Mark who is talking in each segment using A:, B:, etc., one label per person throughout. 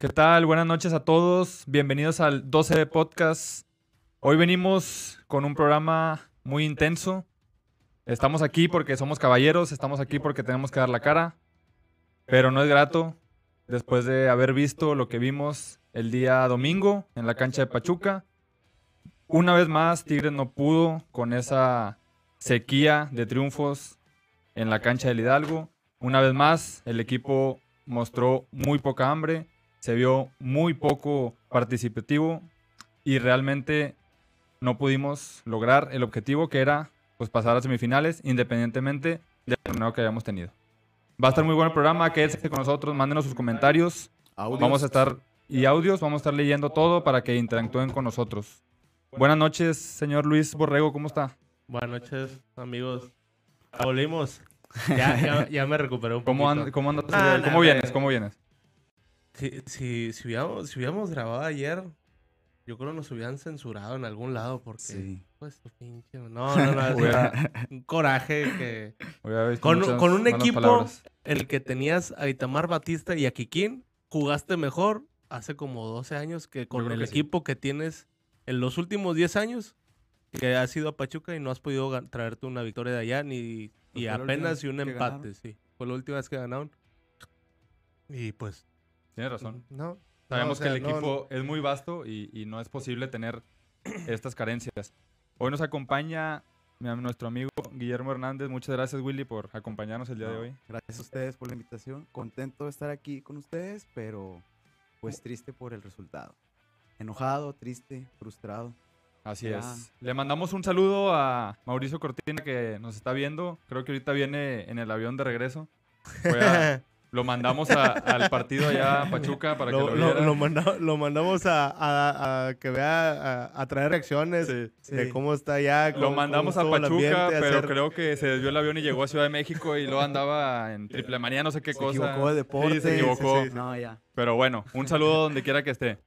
A: ¿Qué tal? Buenas noches a todos. Bienvenidos al 12 Podcast. Hoy venimos con un programa muy intenso. Estamos aquí porque somos caballeros, estamos aquí porque tenemos que dar la cara, pero no es grato después de haber visto lo que vimos el día domingo en la cancha de Pachuca. Una vez más, Tigres no pudo con esa sequía de triunfos en la cancha del Hidalgo. Una vez más, el equipo mostró muy poca hambre, se vio muy poco participativo y realmente no pudimos lograr el objetivo que era pues, pasar a semifinales independientemente del torneo que hayamos tenido. Va a estar muy bueno el programa, quédense con nosotros, mándenos sus comentarios. Vamos a estar y audios, vamos a estar leyendo todo para que interactúen con nosotros. Buenas noches, señor Luis Borrego, ¿cómo está?
B: Buenas noches, amigos. Volvimos. Ya, ya, me recuperé un
A: ¿Cómo, ¿Cómo, andas? Ah, ¿Cómo vienes? ¿Cómo vienes?
B: Si, si, si, hubiéramos, si hubiéramos grabado ayer, yo creo que nos hubieran censurado en algún lado porque... Sí. Pues pinche... No, no, no. un coraje que... Con, con, un equipo, el que tenías a Itamar Batista y a Kikín, jugaste mejor hace como 12 años que con el equipo que tienes en los últimos 10 años, que has ido a Pachuca y no has podido traerte una victoria de allá, ni y apenas y un empate, sí. Fue la última vez que ganaron. Y pues...
A: Tienes razón. No, Sabemos que el equipo es muy vasto y, no es posible tener estas carencias. Hoy nos acompaña nuestro amigo Guillermo Hernández. Muchas gracias, Willy, por acompañarnos el día de hoy.
C: Gracias a ustedes por la invitación. Contento de estar aquí con ustedes, pero pues triste por el resultado. Enojado, triste, frustrado.
A: Así es. Le mandamos un saludo a Mauricio Cortina que nos está viendo. Creo que ahorita viene en el avión de regreso. Lo mandamos al partido allá a Pachuca para que lo, viera.
B: Lo, mandamos a, que vea, a, traer reacciones de cómo está allá.
A: Lo mandamos a Pachuca, pero creo que se desvió el avión y llegó a Ciudad de México y luego andaba en triple manía, no sé qué cosa.
C: Se equivocó de deporte.
A: se equivocó. No, ya. Pero bueno, un saludo donde quiera que esté.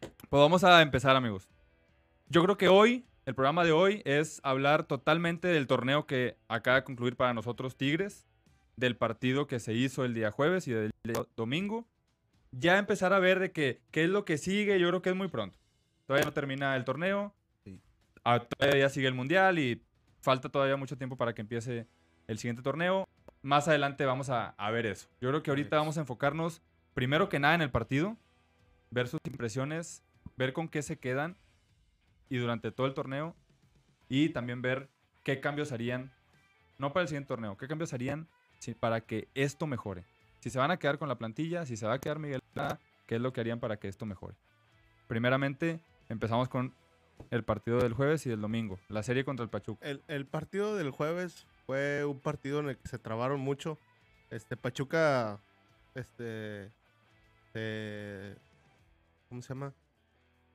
A: Pues vamos a empezar, amigos. Yo creo que hoy, el programa de hoy es hablar totalmente del torneo que acaba de concluir para nosotros Tigres del partido que se hizo el día jueves y del domingo. Ya empezar a ver de que, qué es lo que sigue, yo creo que es muy pronto. Todavía no termina el torneo, ah, todavía sigue el mundial y falta todavía mucho tiempo para que empiece el siguiente torneo. Más adelante vamos a, a ver eso. Yo creo que ahorita vamos a enfocarnos primero que nada en el partido, ver sus impresiones, ver con qué se quedan y durante todo el torneo y también ver qué cambios harían, no para el siguiente torneo, qué cambios harían para que esto mejore. Si se van a quedar con la plantilla, si se va a quedar Miguel, ¿qué es lo que harían para que esto mejore? Primeramente, empezamos con el partido del jueves y del domingo, la serie contra el Pachuca.
B: El, partido del jueves fue un partido en el que se trabaron mucho. Este Pachuca, este, ¿cómo se llama?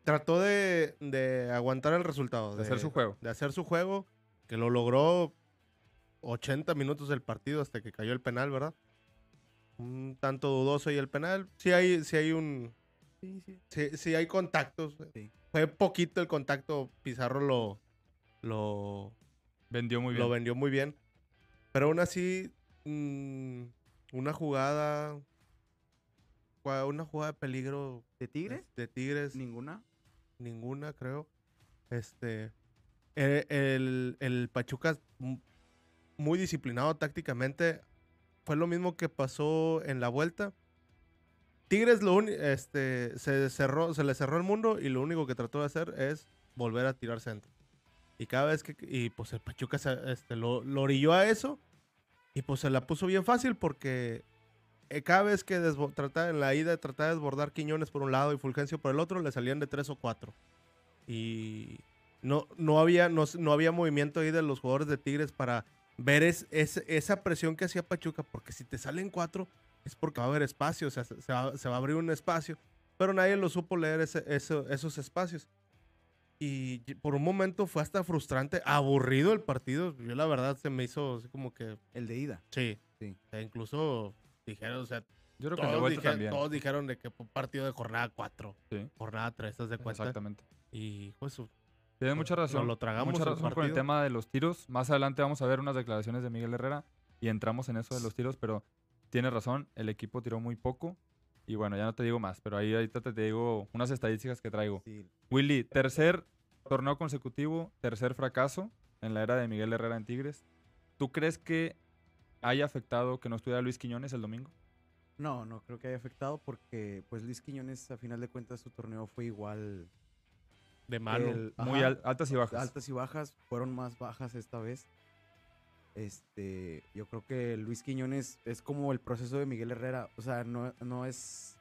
B: Trató de, aguantar el resultado.
A: De, hacer su juego.
B: De hacer su juego, que lo logró 80 minutos del partido hasta que cayó el penal, ¿verdad? Un tanto dudoso y el penal. Sí hay, sí hay un... Sí, sí. hay contactos. Fue poquito el contacto. Pizarro lo... Lo...
A: Vendió muy bien.
B: Lo vendió muy bien. Pero aún así... Mm, una jugada... Una jugada de peligro.
C: ¿De Tigres?
B: De Tigres.
C: ¿Ninguna?
B: Ninguna, creo. Este... El, el, el Pachuca muy disciplinado tácticamente. Fue lo mismo que pasó en la vuelta. Tigres lo este, se, cerró, se le cerró el mundo y lo único que trató de hacer es volver a tirar centro. Y cada vez que. Y pues el Pachuca este, lo, orilló a eso. Y pues se la puso bien fácil porque eh, cada vez que trataba, en la ida trataba de desbordar Quiñones por un lado y Fulgencio por el otro, le salían de tres o cuatro. Y no, no, había, no, no había movimiento ahí de los jugadores de Tigres para ver es, esa presión que hacía Pachuca, porque si te salen cuatro es porque va a haber espacio, o sea, se va, a abrir un espacio, pero nadie lo supo leer esos espacios. Y por un momento fue hasta frustrante, aburrido el partido. Yo la verdad se me hizo así como que...
C: El de ida.
B: Sí. sí. incluso dijeron, o sea,
A: yo creo que todos,
B: dijeron, todos dijeron de que fue un partido de jornada 4, sí. jornada 3, ¿estás de cuenta?
A: Exactamente.
B: Y pues
A: tiene mucha razón.
B: lo tragamos
A: mucha razón con el tema de los tiros. Más adelante vamos a ver unas declaraciones de Miguel Herrera y entramos en eso de los tiros, pero tiene razón, el equipo tiró muy poco. Y bueno, ya no te digo más, pero ahí ahorita te digo unas estadísticas que traigo. Willy, tercer torneo consecutivo, tercer fracaso en la era de Miguel Herrera en Tigres. ¿Tú crees que haya afectado que no estuviera Luis Quiñones el domingo?
C: No, no creo que haya afectado porque pues Luis Quiñones a final de cuentas su torneo fue igual
B: de malo.
C: el-
A: Muy
C: ajá,
A: al- altas y bajas.
C: altas y bajas, fueron más bajas esta vez. Este, yo creo que Luis Quiñones es como el proceso de Miguel Herrera, o sea, no, no es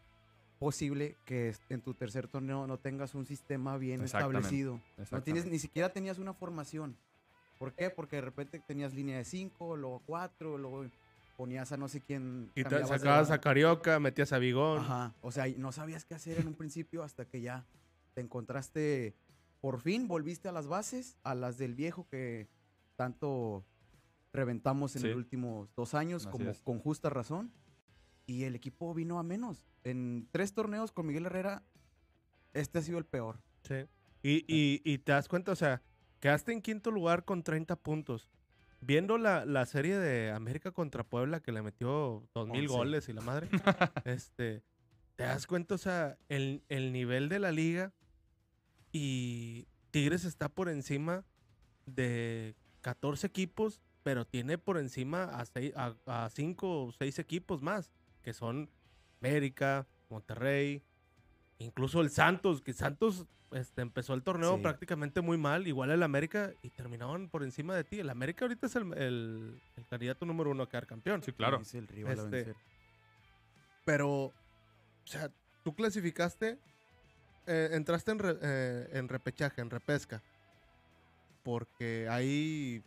C: posible que en tu tercer torneo no tengas un sistema bien
A: Exactamente,
C: establecido. No tienes, ni siquiera tenías una formación. ¿Por qué? Porque de repente tenías línea de 5, luego 4, luego ponías a no sé quién.
B: Y te sacabas a Carioca, metías a Bigón.
C: Ajá. O sea, no sabías qué hacer en un principio hasta que ya te encontraste. Por fin volviste a las bases, a las del viejo que tanto reventamos en
A: Sí.
C: los últimos dos años,
A: Así
C: como
A: es.
C: con justa razón. Y el equipo vino a menos. En tres torneos con Miguel Herrera, este ha sido el peor.
B: Sí. Y, y, y te das cuenta, o sea, quedaste en quinto lugar con 30 puntos. Viendo la, la serie de América contra Puebla que le metió 2000
C: Once.
B: goles y la madre, este, te das cuenta, o sea, el, el nivel de la liga y Tigres está por encima de 14 equipos, pero tiene por encima a, seis, a, a cinco o seis equipos más, que son América, Monterrey, incluso el Santos, que Santos este, empezó el torneo
C: Sí.
B: prácticamente muy mal, igual el América, y terminaron por encima de ti. El América ahorita es el, el- el candidato número uno a quedar campeón.
A: Sí, claro.
C: Es el rival a
B: Este,
C: vencer.
B: Pero, o sea, tú clasificaste, eh, entraste en, re- eh, en repechaje, en repesca, porque ahí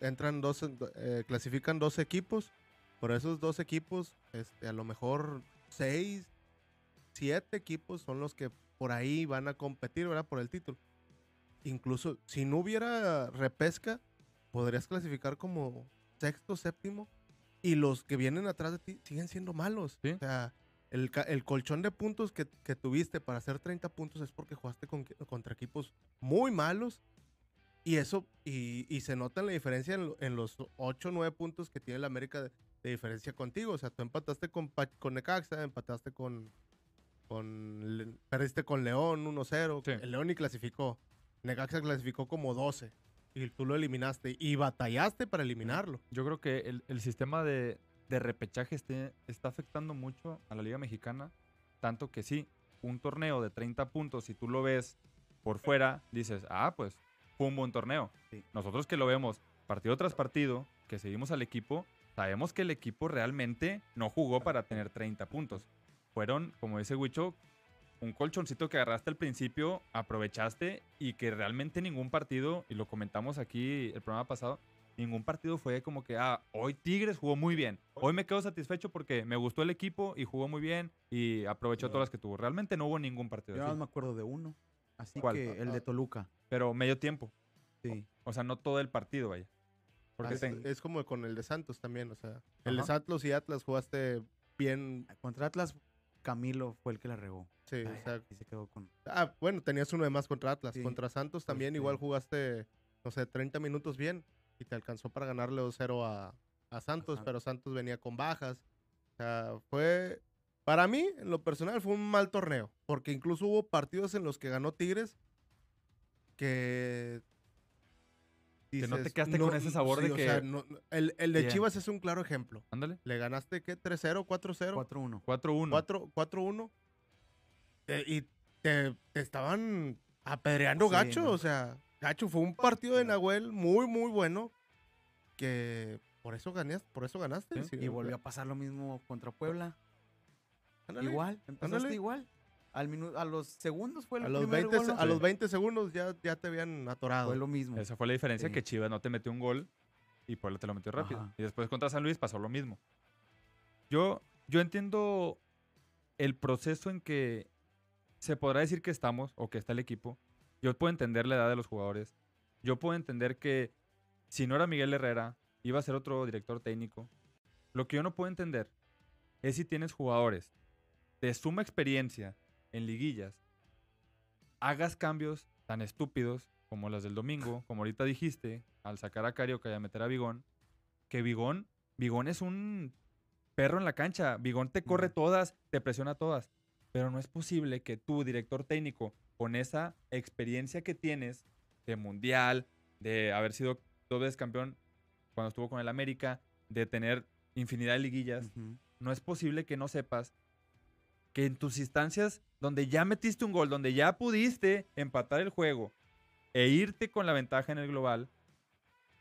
B: entran dos, eh, clasifican dos equipos, por esos dos equipos, este, a lo mejor seis, siete equipos son los que por ahí van a competir, ¿verdad? Por el título. Incluso si no hubiera repesca, podrías clasificar como sexto, séptimo, y los que vienen atrás de ti siguen siendo malos.
A: Sí.
B: O sea, el, el colchón de puntos que, que tuviste para hacer 30 puntos es porque jugaste con- contra equipos muy malos. Y eso, y, y se nota la diferencia en, lo- en los 8 o 9 puntos que tiene el América de, de diferencia contigo. O sea, tú empataste con, con Necaxa, empataste con. con Le- perdiste con León 1-0.
A: Sí.
B: El León ni clasificó. Necaxa clasificó como 12. Y tú lo eliminaste. Y batallaste para eliminarlo.
A: Yo creo que el, el sistema de, de repechaje está afectando mucho a la Liga Mexicana. Tanto que sí, un torneo de 30 puntos, si tú lo ves por fuera, dices, ah, pues fue un buen torneo.
C: Sí.
A: Nosotros que lo vemos partido tras partido, que seguimos al equipo, sabemos que el equipo realmente no jugó para tener 30 puntos. Fueron, como dice Huicho, un colchoncito que agarraste al principio, aprovechaste y que realmente ningún partido, y lo comentamos aquí el programa pasado, ningún partido fue como que, ah, hoy Tigres jugó muy bien. Hoy me quedo satisfecho porque me gustó el equipo y jugó muy bien y aprovechó todas las que tuvo. Realmente no hubo ningún partido
C: Yo
A: así,
C: más me acuerdo de uno. Así
A: ¿Cuál?
C: que el de Toluca.
A: pero medio tiempo.
C: Sí.
A: O sea, no todo el partido, vaya. Porque
B: es,
A: ten-
B: es como con el de Santos también. O sea, el de. Santos y Atlas jugaste bien.
C: Contra Atlas, Camilo fue el que la regó.
B: Sí, o sea,
C: y se quedó con.
B: Ah, bueno, tenías uno de más contra Atlas.
C: Sí.
B: Contra Santos también
C: Este-
B: igual jugaste, no sé, 30 minutos bien y te alcanzó para ganarle 2-0 a, a Santos,
C: Santos.
B: pero Santos venía con bajas. O sea, fue... Para mí, en lo personal, fue un mal torneo, porque incluso hubo partidos en los que ganó Tigres que...
A: Que no te
B: dices,
A: quedaste con ese sabor de
B: o
A: que-
B: sea, no- no- el, el de
A: Bien.
B: Chivas es un claro ejemplo.
A: Ándale.
B: Le ganaste, ¿qué? ¿3-0? ¿4-0?
C: 4-1.
A: 4-1.
B: 4 4-1. Eh, y te, te estaban apedreando
C: Sí,
B: gacho.
C: no.
B: O sea, gacho fue un partido de Nahuel muy, muy bueno. Que por eso ganas, por eso ganaste.
A: Sí,
C: Y volvió a pasar lo mismo contra Puebla.
B: ándale.
C: Igual, empezaste
B: ándale.
C: igual. Al a los segundos fue el
B: A los,
C: primer
B: 20,
C: gol,
B: se-
C: ¿no?
B: a los 20 segundos ya, ya te habían atorado.
C: Fue lo mismo.
A: Esa fue la diferencia,
C: Sí.
A: que Chivas no te metió un gol y Puebla te lo metió rápido.
C: Ajá.
A: Y después contra San Luis pasó lo mismo. Yo, yo entiendo el proceso en que se podrá decir que estamos o que está el equipo. Yo puedo entender la edad de los jugadores. Yo puedo entender que si no era Miguel Herrera, iba a ser otro director técnico. Lo que yo no puedo entender es si tienes jugadores de suma experiencia en liguillas, hagas cambios tan estúpidos como las del domingo, como ahorita dijiste, al sacar a Carioca y a meter a Vigón, que Vigón, Vigón es un perro en la cancha. Bigón te corre todas, te presiona todas. Pero no es posible que tú, director técnico, con esa experiencia que tienes de mundial, de haber sido dos veces campeón cuando estuvo con el América, de tener infinidad de liguillas, no es posible que no sepas que en tus instancias donde ya metiste un gol, donde ya pudiste empatar el juego e irte con la ventaja en el global,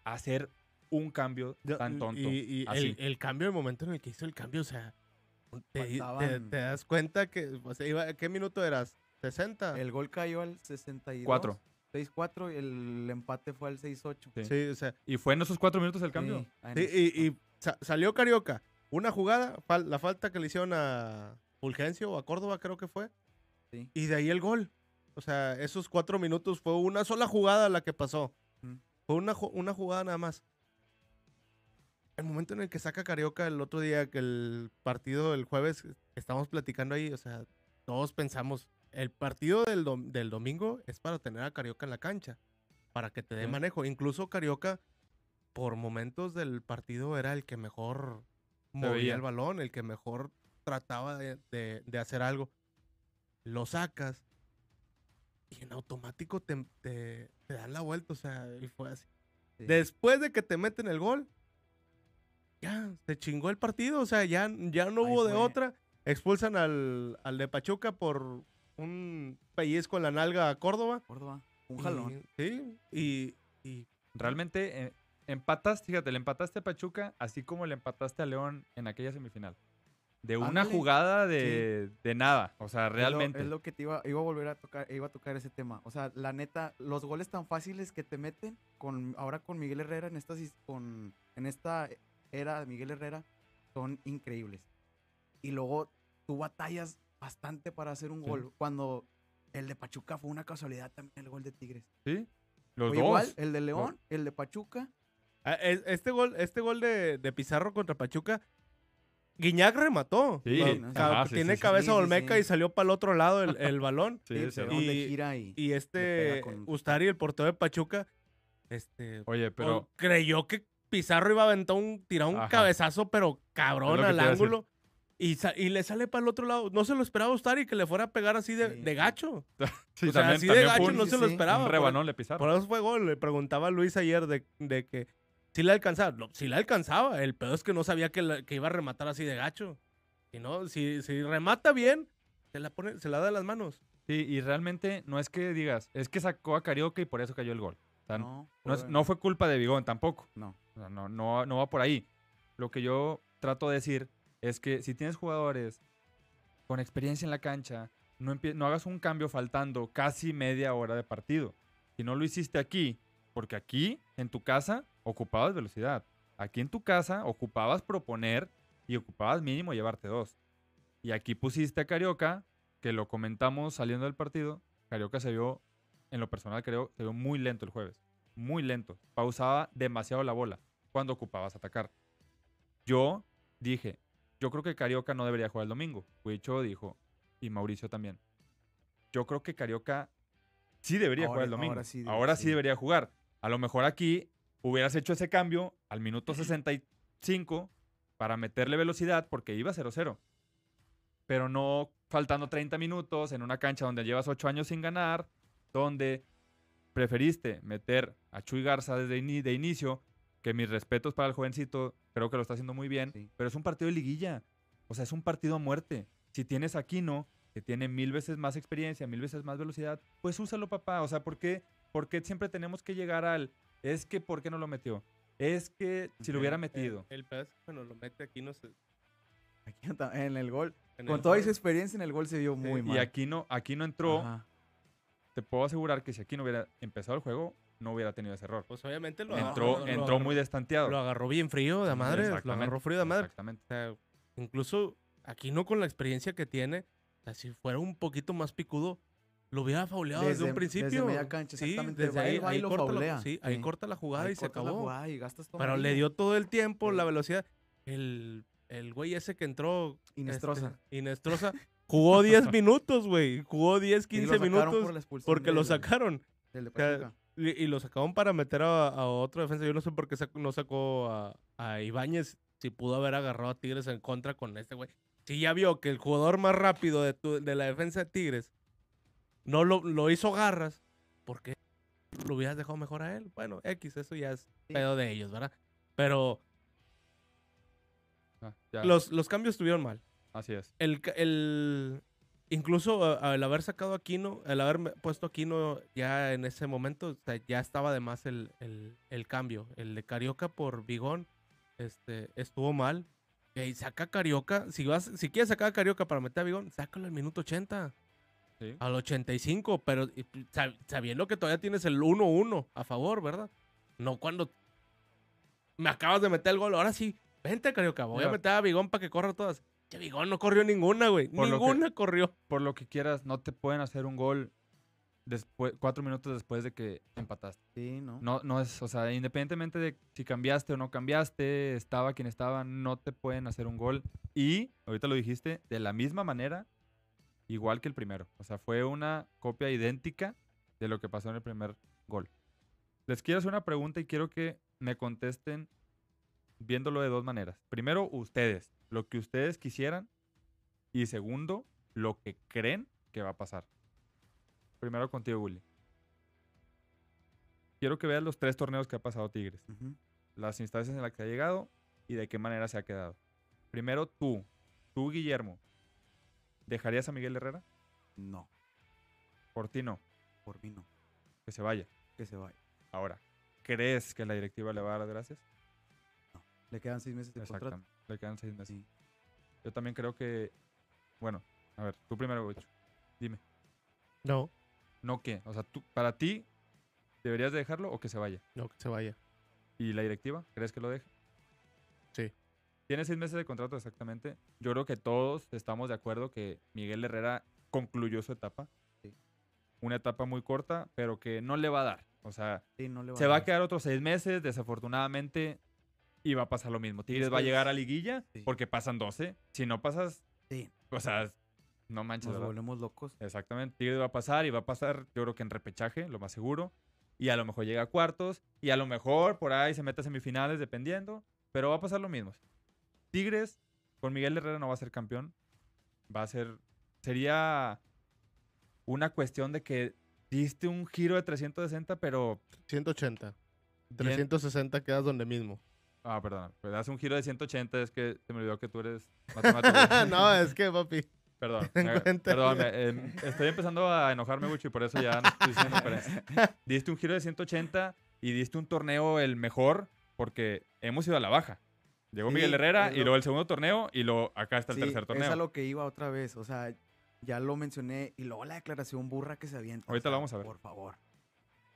A: hacer un cambio tan tonto.
B: Y, El, cambio, el momento en el que hizo el cambio, o sea, te, das cuenta que, ¿qué minuto eras? ¿60?
C: El gol cayó al 62. 4. 6-4 y el empate fue al 6-8.
B: Sí. o sea.
A: ¿Y fue en esos cuatro minutos el cambio?
B: Sí, y, salió Carioca. Una jugada, la falta que le hicieron a Fulgencio o a Córdoba, creo que fue. Sí. Y de ahí el gol. O sea, esos cuatro minutos fue una sola jugada la que pasó. Fue una, una jugada nada más. El momento en el que saca Carioca el otro día, que el partido del jueves, estamos platicando ahí, o sea, todos pensamos, el partido del, del domingo es para tener a Carioca en la cancha, para que te dé manejo. Incluso Carioca, por momentos del partido, era el que mejor movía el balón, el que mejor trataba de, hacer algo. Lo sacas y en automático te, te, dan la vuelta, o sea, y fue así. Después de que te meten el gol, ya, se chingó el partido, o sea, ya, ya no hubo de otra. Expulsan al, al de Pachuca por un pellizco en la nalga a Córdoba.
C: Córdoba, un jalón.
B: sí, y,
A: Realmente eh, empatas, fíjate, le empataste a Pachuca así como le empataste a León en aquella semifinal. De una jugada de, nada, o sea, realmente.
C: Es lo, que te iba, iba a volver a tocar, iba a tocar ese tema. O sea, la neta, los goles tan fáciles que te meten, con ahora con Miguel Herrera en esta, con, en esta era de Miguel Herrera, son increíbles. Y luego tú batallas bastante para hacer un gol. Cuando el de Pachuca fue una casualidad también el gol de Tigres.
A: Sí. Los dos.
C: Igual, el de León, el de Pachuca.
B: Ah, este gol, este gol de, Pizarro contra Pachuca, Guiñac remató. Sí. tiene cabeza Olmeca y salió para el otro lado el, balón.
C: sí, y,
B: y, este Ustari, el portero de Pachuca, este,
A: Oye, pero
B: creyó que Pizarro iba a aventar un, tirar un cabezazo, pero cabrón al ángulo. Y, y, le sale para el otro lado. No se lo esperaba Ustari que le fuera a pegar así de, de gacho. o sea, así de gacho no se lo esperaba.
A: Un rebanón le Pizarro.
B: Por eso fue gol. Le preguntaba a Luis ayer de, de que si le alcanzaba. No, si le alcanzaba. El pedo es que no sabía que, que iba a rematar así de gacho. Y no, si, si remata bien, se la, pone, se la da de las manos.
A: Sí, y realmente no es que digas, es que sacó a Carioca y por eso cayó el gol. no, no, fue culpa de Bigón tampoco.
C: No
A: no, no, no va por ahí. Lo que yo trato de decir es que si tienes jugadores con experiencia en la cancha, no, no hagas un cambio faltando casi media hora de partido. Si no lo hiciste aquí, porque aquí, en tu casa, ocupabas velocidad. Aquí en tu casa ocupabas proponer y ocupabas mínimo llevarte dos. Y aquí pusiste a Carioca, que lo comentamos saliendo del partido. Carioca se vio, en lo personal creo, se vio muy lento el jueves. Muy lento. Pausaba demasiado la bola cuando ocupabas atacar. Yo dije, yo creo que Carioca no debería jugar el domingo. Huicho dijo, y Mauricio también. Yo creo que Carioca sí debería jugar el domingo. Ahora, sí, debería jugar. A lo mejor aquí hubieras hecho ese cambio al minuto 65 para meterle velocidad porque iba 0-0. Pero no faltando 30 minutos en una cancha donde llevas 8 años sin ganar, donde preferiste meter a Chuy Garza desde de inicio que mis respetos para el jovencito, creo que lo está haciendo muy bien, pero es un partido de liguilla. O sea, es un partido a muerte. Si tienes a Aquino, que tiene mil veces más experiencia, mil veces más velocidad, pues úsalo, papá. O sea, ¿por qué, siempre tenemos que llegar al... Es que, ¿por qué no lo metió? Es que si lo hubiera metido.
B: El, el bueno, lo mete aquí no se...
C: Aquí en el gol. Con toda esa experiencia en el gol se vio muy mal.
A: Y aquí no, aquí no entró. Te puedo asegurar que si aquí no hubiera empezado el juego, no hubiera tenido ese error.
B: Pues obviamente lo
A: entró, entró muy destanteado.
B: Lo agarró bien frío de madre. Lo agarró frío de madre. Exactamente. O sea, incluso aquí no con la experiencia que tiene, o sea, si fuera un poquito más picudo, lo hubiera fauleado desde, un principio. Desde
C: media cancha, exactamente.
B: Sí, desde ahí, ahí, corta la, sí, ahí corta la jugada y se acabó. Pero le dio todo el tiempo, la velocidad. El, el güey ese que entró.
C: Inestrosa.
B: Este, Inestrosa. Jugó 10 minutos, güey. Jugó 10, 15 minutos. porque lo sacaron.
C: El de
B: y, lo sacaron para meter a, otro defensa. Yo no sé por qué no sacó a, a Ibáñez si pudo haber agarrado a Tigres en contra con este güey. Si ya vio que el jugador más rápido de, tu- de la defensa de Tigres no lo, lo hizo garras, ¿por qué lo hubieras dejado mejor a él? Bueno, X, eso ya es
C: Sí.
B: pedo de ellos, ¿verdad? Pero
A: Ah,
B: los, los cambios estuvieron mal.
A: Así es.
B: El, el, incluso al haber sacado a Aquino, al haber puesto a Aquino ya en ese momento, o sea, ya estaba de más el, el- el cambio. El de Carioca por Bigón este, estuvo mal. Y saca a Carioca, si, vas, si quieres sacar a Carioca para meter a Bigón, sácalo al minuto 80,
A: Sí.
B: al 85, pero sabiendo que todavía tienes el 1-1 a favor, ¿verdad? No cuando me acabas de meter el gol, ahora sí, vente Carioca, voy a meter a Bigón para que corra todas. Che, Bigón no corrió ninguna, güey.
A: Por lo que-
B: Ninguna corrió.
A: Por lo que quieras, no te pueden hacer un gol después, cuatro minutos después de que empataste.
C: Sí, ¿no?
A: No, no es, o sea, independientemente de si cambiaste o no cambiaste, estaba quien estaba, no te pueden hacer un gol. Y, ahorita lo dijiste, de la misma manera, igual que el primero. O sea, fue una copia idéntica de lo que pasó en el primer gol. Les quiero hacer una pregunta y quiero que me contesten viéndolo de dos maneras. Primero, ustedes, lo que ustedes quisieran. Y segundo, lo que creen que va a pasar. Primero contigo, Willy. Quiero que veas los tres torneos que ha pasado Tigres las instancias en las que ha llegado y de qué manera se ha quedado. Primero tú, tú Guillermo, ¿dejarías a Miguel Herrera?
C: No,
A: Por ti no,
C: por mí no.
A: que se vaya.
C: Que se vaya.
A: Ahora, ¿crees que la directiva le va a dar las gracias?
C: Le quedan seis meses de contrato.
A: Le quedan seis meses.
C: Sí.
A: Yo también creo que, bueno, a ver, tú primero, Wicho, dime,
B: No,
A: ¿no qué? O sea, tú, para ti, ¿deberías de dejarlo o que se vaya?
B: no, que se vaya.
A: ¿Y la directiva? ¿Crees que lo deje?
B: Sí.
A: Tiene seis meses de contrato exactamente. Yo creo que todos estamos de acuerdo que Miguel Herrera concluyó su etapa.
C: Sí.
A: Una etapa muy corta, pero que no le va a dar. O sea,
C: Sí, no le
A: se va a
C: dar.
A: quedar otros seis meses, desafortunadamente, y va a pasar lo mismo. Tigres va a llegar a liguilla
C: Sí.
A: porque pasan 12. Si no pasas,
C: Sí,
A: o sea, no manches,
C: nos volvemos locos.
A: Exactamente. Tigres va a pasar y va a pasar, yo creo que en repechaje, lo más seguro. Y a lo mejor llega a cuartos. Y a lo mejor por ahí se mete a semifinales, dependiendo. Pero va a pasar lo mismo. Tigres, con Miguel Herrera no va a ser campeón. Va a ser. Sería una cuestión de que diste un giro de 360, pero.
B: 180.
A: bien-
B: 360 quedas donde mismo.
A: Ah, perdón. Pues das un giro de 180, es que se me olvidó que tú eres matemático.
B: no, es que, papi.
A: Perdón,
B: cuenta.
A: perdón, em, estoy empezando a enojarme mucho y por eso ya no estoy diciendo referencia. Diste un giro de 180 y diste un torneo el mejor porque hemos ido a la baja. Llegó
C: Sí,
A: Miguel Herrera
C: es
A: y
C: lo-
A: luego el segundo torneo y luego acá está el
C: Sí,
A: tercer
C: Es
A: torneo.
C: a lo que iba otra vez. O sea, ya lo mencioné. Y luego la declaración burra que se avienta. o
A: Ahorita la
C: sea,
A: vamos a ver.
C: Por favor.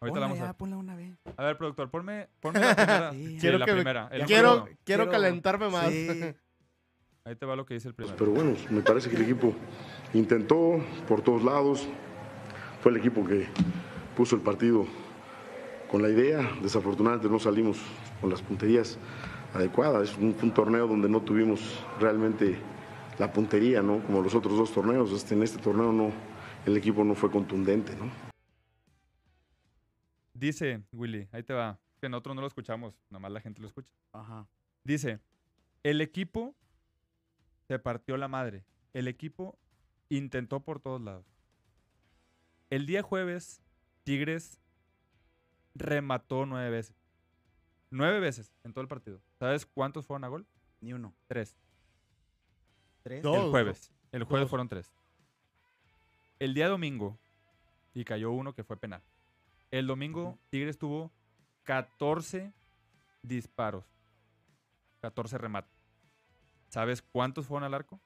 A: Ahorita la vamos a ver.
C: ponla una vez.
A: A ver, productor, ponme, ponme la primera.
C: Sí,
B: Quiero
A: la
B: que me-
A: primera. el
B: Quiero, calentarme más.
C: Sí.
A: Ahí te va lo que dice el primero.
D: Pero bueno, me parece que el equipo intentó por todos lados. Fue el equipo que puso el partido con la idea. Desafortunadamente no salimos con las punterías adecuadas. Es un, un torneo donde no tuvimos realmente la puntería, ¿no? Como los otros dos torneos. Este, en este torneo no, el equipo no fue contundente, ¿no?
A: Dice Willy, ahí te va. Que nosotros no lo escuchamos, nomás la gente lo escucha.
C: Ajá.
A: Dice, el equipo se partió la madre. El equipo intentó por todos lados. El día jueves, Tigres remató nueve veces. Nueve veces en todo el partido. ¿Sabes cuántos fueron a gol?
C: Ni uno.
A: Tres.
C: Tres.
B: Dos.
A: el jueves. El jueves
B: dos.
A: fueron tres. El día domingo, y cayó uno que fue penal. El domingo. Tigres tuvo 14 disparos. 14 remates. ¿Sabes cuántos fueron al arco?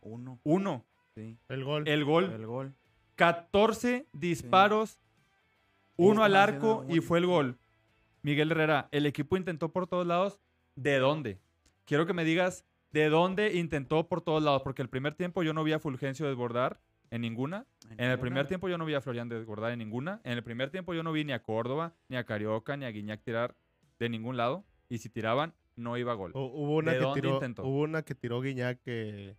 C: Uno.
A: Uno.
C: Sí.
B: El gol.
A: El gol.
C: El gol.
A: 14 disparos. Uno al arco y fue el gol. Miguel Herrera, el equipo intentó por todos lados. ¿De dónde? Quiero que me digas de dónde intentó por todos lados. Porque el primer tiempo yo no vi a Fulgencio desbordar en ninguna. En el primer tiempo yo no vi a Florian desbordar en ninguna. En el primer tiempo yo no vi ni a Córdoba, ni a Carioca, ni a Guiñac tirar de ningún lado. Y si tiraban, no iba a gol.
B: Hu- Hubo una,
A: ¿De
B: que
A: dónde
B: tiró,
A: intentó?
B: hubo una que tiró Guiñac que,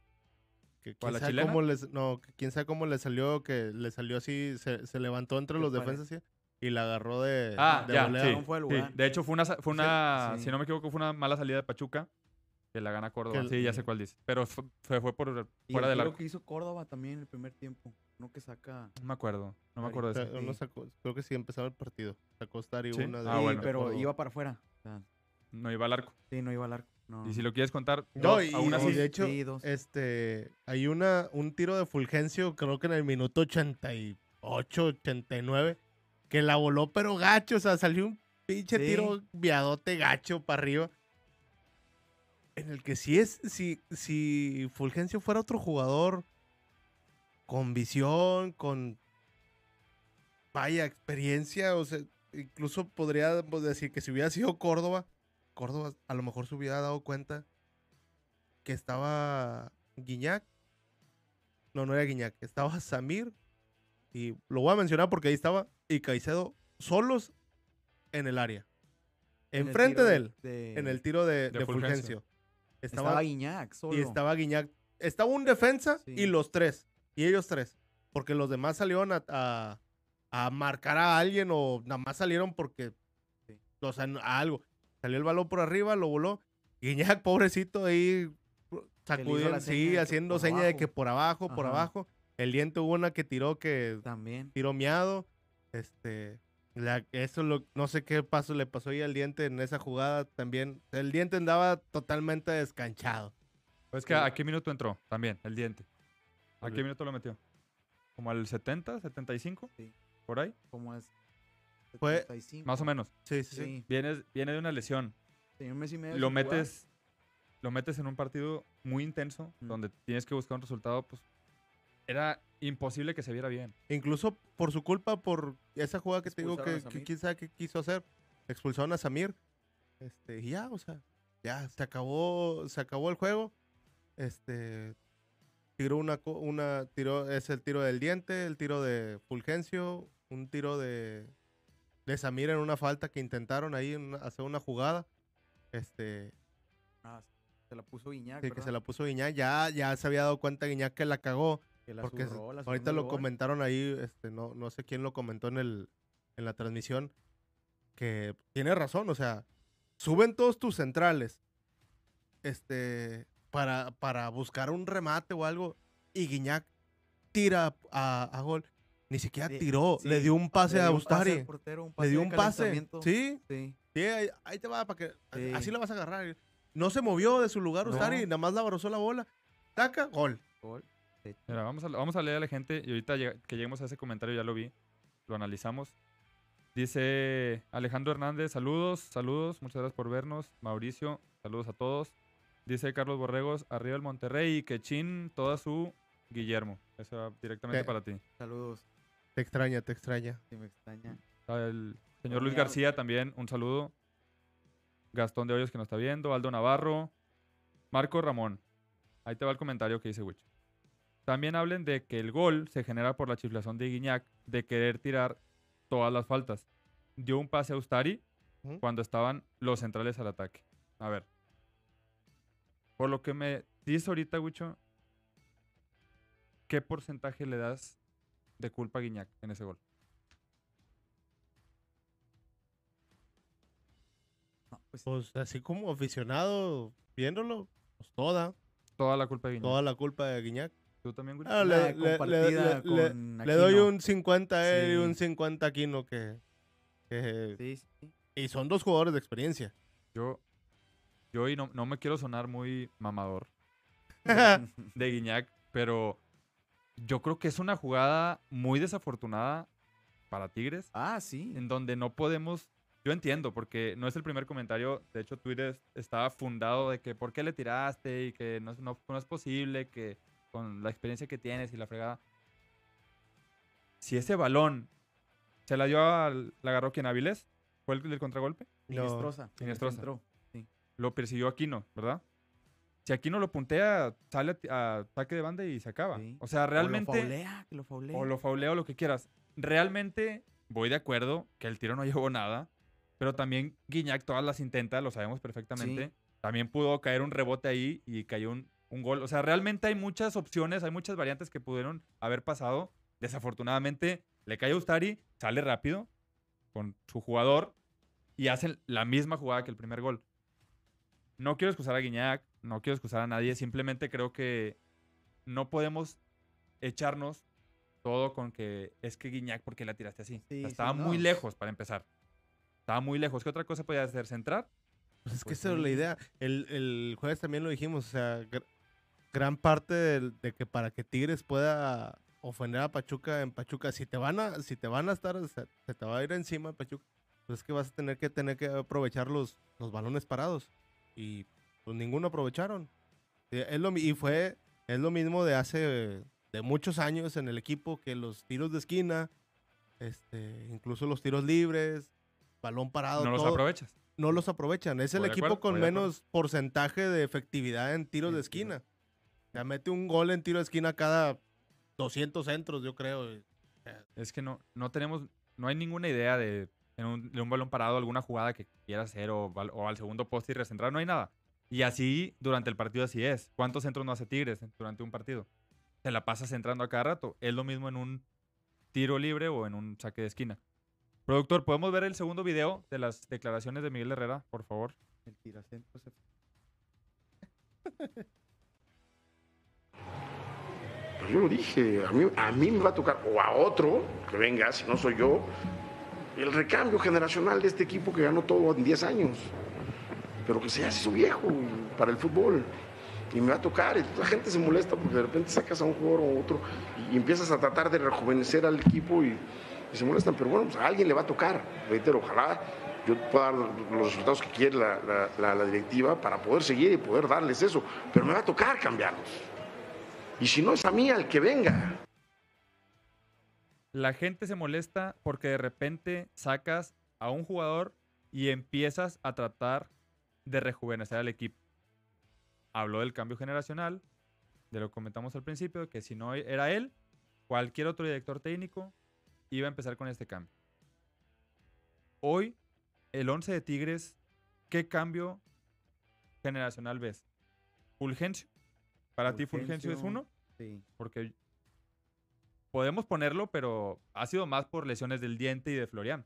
B: que
A: ¿Cuál,
B: quién
A: la
B: sabe
A: chilena?
B: cómo les, no, que quién sabe cómo le salió, que le salió así, se, se levantó entre
C: ¿Qué
B: los defensas así. y la agarró de,
A: Ah,
B: de
A: ya, sí,
C: no fue el
A: sí.
C: lugar.
A: De hecho, fue una, fue una
C: Sí.
A: si no me equivoco, fue una mala salida de Pachuca que la gana Córdoba.
B: El-
A: sí, ya sé cuál dice. Pero fue, fue, fue por
C: Y
A: fuera
C: el
A: del
C: tiro
A: arco.
C: que hizo Córdoba también en el primer tiempo. Uno que saca.
A: No me acuerdo. No me acuerdo de eso.
B: sacó- creo que sí empezaba el partido. Sacó Stari
A: Sí.
B: una de
A: Ah,
C: sí,
A: bueno.
C: pero iba para afuera. O sea,
A: No iba al arco.
C: sí, no iba al arco. No.
A: Y si lo quieres contar,
B: No,
A: dos,
B: y,
A: aún
B: y
A: así.
B: de hecho,
C: Sí,
B: este, hay una, un tiro de Fulgencio, creo que en el minuto 88, 89, que la voló pero gacho, o sea, salió un pinche
C: Sí.
B: tiro viadote gacho para arriba. En el que si es, si, si Fulgencio fuera otro jugador con visión, con vaya experiencia, o sea, incluso podríamos decir que si hubiera sido Córdoba, Córdoba a lo mejor se hubiera dado cuenta que estaba Guiñac. No, no era Guiñac, estaba Samir. Y lo voy a mencionar porque ahí estaba. Y Caicedo solos en el área. Enfrente de
C: de-
B: él.
C: de-
B: En el tiro de,
A: de
B: de
A: Fulgencio.
B: Fulgencio.
C: Estaba,
B: Estaba,
C: Guiñac solo.
B: y estaba Guiñac. Estaba un defensa
C: Sí.
B: y los tres. Y ellos tres. Porque los demás salieron a, a- a marcar a alguien o nada más salieron porque.
C: Sí.
B: O sea, a algo. Salió el balón por arriba, lo voló. Guiñac, pobrecito, ahí
C: seña
B: sí, haciendo seña de que por abajo, por
C: Ajá.
B: abajo. El diente hubo una que tiró que
C: También.
B: tiró miado. Este, la- eso lo, no sé qué paso le pasó ahí al diente en esa jugada también. El diente andaba totalmente descanchado.
A: Pues que a qué minuto entró también, el diente. ¿A qué minuto lo metió? ¿Como al 70, 75?
C: Sí.
A: ¿Por ahí?
C: Como es.
B: Fue
C: 75.
A: Más o menos.
B: Sí, sí, sí.
C: Sí.
A: Viene, viene de una lesión.
C: Tenía un mes y medio
A: Lo
C: jugar.
A: metes, lo metes en un partido muy intenso,
C: Mm.
A: donde tienes que buscar un resultado, pues era imposible que se viera bien.
B: Incluso por su culpa, por esa jugada que te digo que, que quién sabe qué quiso hacer, expulsaron a Samir. Este, y ya, o sea, ya se acabó, se acabó el juego. Este tiró una co- una tiró es el tiro del diente, el tiro de Fulgencio, un tiro de de Samir en una falta que intentaron ahí una- hacer una jugada. Este,
C: Ah, se la puso Guiñac.
B: sí, que se la puso Guiñac, ya ya se había dado cuenta Guiñac que la cagó.
C: Que
B: Porque
C: zurró,
B: ahorita lo
C: gol.
B: comentaron ahí, este, no, no sé quién lo comentó en, el, en la transmisión, que tiene razón, o sea, suben todos tus centrales este, para, para buscar un remate o algo, y Guiñac tira a, a gol. Ni siquiera tiró, le
C: sí,
B: dio un pase
C: Le
B: a
C: dio un pase al
B: Ustari. Le dio un pase. Sí,
C: Sí.
B: sí, ahí, ahí te va, para que
C: Sí.
B: así la vas a agarrar. No se movió de su lugar
C: No.
B: Ustari, nada más la abrazó la bola. Taca, gol.
C: Gol.
A: Mira, vamos a, vamos a leer a la gente y ahorita que lleguemos a ese comentario ya lo vi, lo analizamos. Dice Alejandro Hernández, saludos, saludos, muchas gracias por vernos. Mauricio, saludos a todos. Dice Carlos Borregos, arriba el Monterrey y que chin toda su Guillermo. Eso va directamente
B: ¿Qué?
A: para ti.
C: Saludos.
B: Te extraña, te extraña.
C: Me extraña.
A: El señor Luis García también, un saludo. Gastón de Hoyos que nos está viendo. Aldo Navarro. Marco Ramón. Ahí te va el comentario que dice Wich. También hablen de que el gol se genera por la chiflación de Guiñac de querer tirar todas las faltas. Dio un pase a Ustari cuando estaban los centrales al ataque. A ver. Por lo que me dice ahorita, Wicho, ¿qué porcentaje le das de culpa a Guiñac en ese gol?
C: Pues,
B: Pues así como aficionado viéndolo, pues toda,
A: Toda la culpa de Guiñac.
B: toda la culpa de Guiñac.
A: ¿Tú también, Willy?
B: Ah, le, le- le-
C: compartida
B: le- le-
C: con
B: le doy un 50 a él y un
C: Sí.
B: 50 a Aquino que, que-
C: Sí, sí.
B: y son dos jugadores de experiencia.
A: Yo, yo y no, no me quiero sonar muy mamador de Guiñac, pero yo creo que es una jugada muy desafortunada para Tigres,
C: ah, sí.
A: en donde no podemos, yo entiendo, porque no es el primer comentario, de hecho Twitter estaba fundado de que por qué le tiraste y que no, es- no, no es posible, que con la experiencia que tienes y la fregada. Si ese balón se la dio al, la agarró quien Avilés, fue el del contragolpe.
B: No.
C: Inestrosa.
A: Inestrosa.
C: entró.
A: lo persiguió Aquino, ¿verdad? Si Aquino lo puntea, sale a ataque de banda y se acaba.
C: Sí.
A: O sea, realmente.
C: O lo faulea, que lo faulea.
A: O lo faulea o lo que quieras. Realmente voy de acuerdo que el tiro no llevó nada. Pero también Guiñac todas las intenta, lo sabemos perfectamente.
C: Sí.
A: También pudo caer un rebote ahí y cayó un, un gol. O sea, realmente hay muchas opciones, hay muchas variantes que pudieron haber pasado. Desafortunadamente, le cae a Ustari, sale rápido con su jugador y hacen la misma jugada que el primer gol. No quiero excusar a Guiñac, no quiero excusar a nadie, simplemente creo que no podemos echarnos todo con que es que Guiñac, porque la tiraste así? estaba muy lejos para empezar. Estaba muy lejos. ¿Qué otra cosa podía hacer? ¿Centrar?
B: Pues es que pues esa es la idea. El, jueves también lo dijimos, o sea, gran parte de, que para que Tigres pueda ofender a Pachuca en Pachuca, si te van a, si te van a estar, se, te va a ir encima Pachuca, pues es que vas a tener que tener que aprovechar los, los balones parados. Y pues ninguno aprovecharon. Es lo, y fue, es lo mismo de hace, de muchos años en el equipo, que los tiros de esquina, este, incluso los tiros libres, balón parado.
A: No los aprovechas.
B: No los aprovechan. Es el equipo con menos porcentaje de efectividad en tiros de esquina. Ya mete un gol en tiro de esquina cada 200 centros, yo creo.
A: Es que no, no tenemos, no hay ninguna idea de, un, balón parado, alguna jugada que quiera hacer o, al segundo poste y recentrar, no hay nada. Y así durante el partido así es. ¿Cuántos centros no hace Tigres durante un partido? Se la pasa centrando a cada rato. Es lo mismo en un tiro libre o en un saque de esquina. Productor, ¿podemos ver el segundo video de las declaraciones de Miguel Herrera, por favor? El tiracentro se...
D: yo lo dije, a mí, a mí me va a tocar, o a otro que venga, si no soy yo, el recambio generacional de este equipo que ganó todo en 10 años, pero que se hace su viejo para el fútbol. Y me va a tocar, y la gente se molesta porque de repente sacas a un jugador o otro y, empiezas a tratar de rejuvenecer al equipo y, se molestan, pero bueno, pues a alguien le va a tocar. Reitero, ojalá yo pueda dar los resultados que quiere la, la directiva para poder seguir y poder darles eso, pero me va a tocar cambiarlos. Y si no es a mí, al que venga.
A: La gente se molesta porque de repente sacas a un jugador y empiezas a tratar de rejuvenecer al equipo. Habló del cambio generacional, de lo que comentamos al principio, que si no era él, cualquier otro director técnico iba a empezar con este cambio. Hoy, el 11 de Tigres, ¿qué cambio generacional ves? Fulgencio, ¿Para ti Fulgencio es uno?
C: Sí.
A: Porque podemos ponerlo, pero ha sido más por lesiones del diente y de Florian,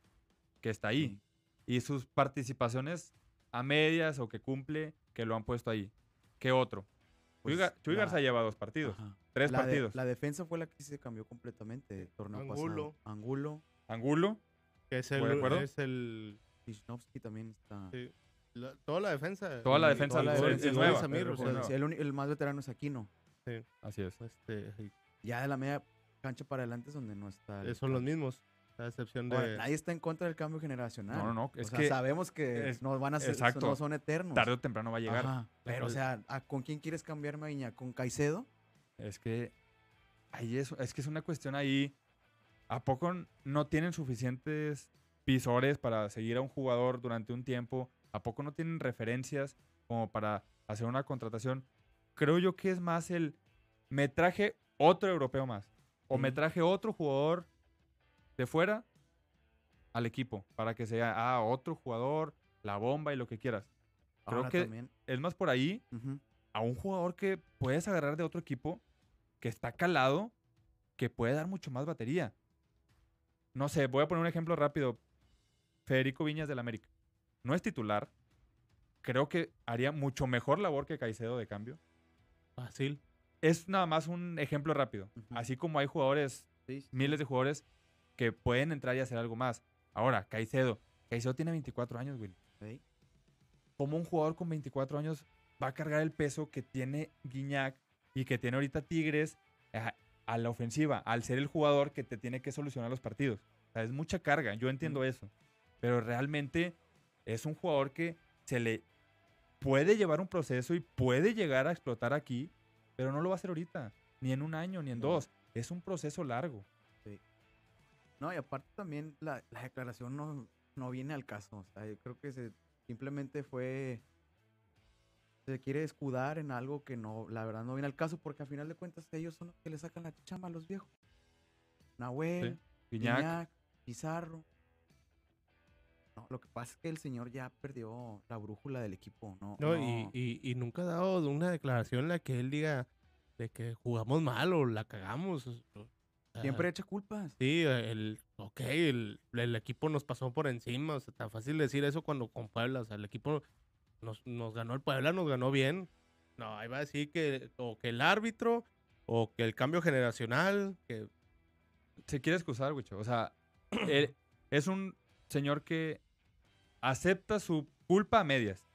A: que está ahí. Y sus participaciones a medias o que cumple, que lo han puesto ahí. ¿Qué otro? Pues Chuy, Garza lleva dos partidos. Tres partidos.
C: la defensa fue la que se cambió completamente el torneo
B: Angulo.
C: Angulo.
A: Angulo.
B: Que es el, es el...
C: también está...
B: Sí toda la defensa.
A: Toda la defensa es, nueva.
C: el, más veterano es Aquino.
B: Sí.
A: Así es.
B: Este,
C: ya de la media cancha para adelante es donde no está.
B: son los mismos. A excepción de.
C: nadie está en contra del cambio generacional.
A: No, no, no.
C: Es que sabemos que no van a ser, exacto. no son eternos.
A: Tarde o temprano va a llegar.
C: Pero, o sea, ¿con quién quieres cambiar, Maña? ¿Con Caicedo?
A: Es que ahí es, es que es una cuestión ahí. ¿A poco no tienen suficientes pisores para seguir a un jugador durante un tiempo? ¿A poco no tienen referencias como para hacer una contratación? Creo yo que es más el, me traje otro europeo más. O me traje otro jugador de fuera al equipo para que sea, ah, otro jugador, la bomba y lo que quieras. Creo que es más por ahí a un jugador que puedes agarrar de otro equipo que está calado, que puede dar mucho más batería. No sé, voy a poner un ejemplo rápido. Federico Viñas del América no es titular. Creo que haría mucho mejor labor que Caicedo de cambio.
B: Fácil.
A: Es nada más un ejemplo rápido. Así como hay jugadores, miles de jugadores que pueden entrar y hacer algo más. Ahora, Caicedo. Caicedo tiene 24 años, Will. ¿Cómo un jugador con 24 años va a cargar el peso que tiene Guiñac y que tiene ahorita Tigres a, a la ofensiva, al ser el jugador que te tiene que solucionar los partidos? O sea, es mucha carga, yo entiendo eso. Pero realmente es un jugador que se le puede llevar un proceso y puede llegar a explotar aquí, pero no lo va a hacer ahorita, ni en un año, ni en dos. Es un proceso largo. Sí.
C: No, y aparte también la, declaración no, no, viene al caso. O sea, yo creo que se, simplemente fue. Se quiere escudar en algo que no, la verdad, no viene al caso, porque al final de cuentas ellos son los que le sacan la chamba a los viejos. Nahuel, Pizarro. No, lo que pasa es que el señor ya perdió la brújula del equipo, ¿no?
B: No, Y, nunca ha dado una declaración en la que él diga de que jugamos mal o la cagamos.
C: Siempre echa culpas.
B: Sí, el, ok, el, el equipo nos pasó por encima. O sea, tan fácil decir eso cuando con Puebla. O sea, el equipo nos, nos ganó el Puebla, nos ganó bien. No, ahí va a decir que o que el árbitro o que el cambio generacional, que
A: Se quiere excusar, Wicho. O sea, él es un señor que acepta su culpa a medias.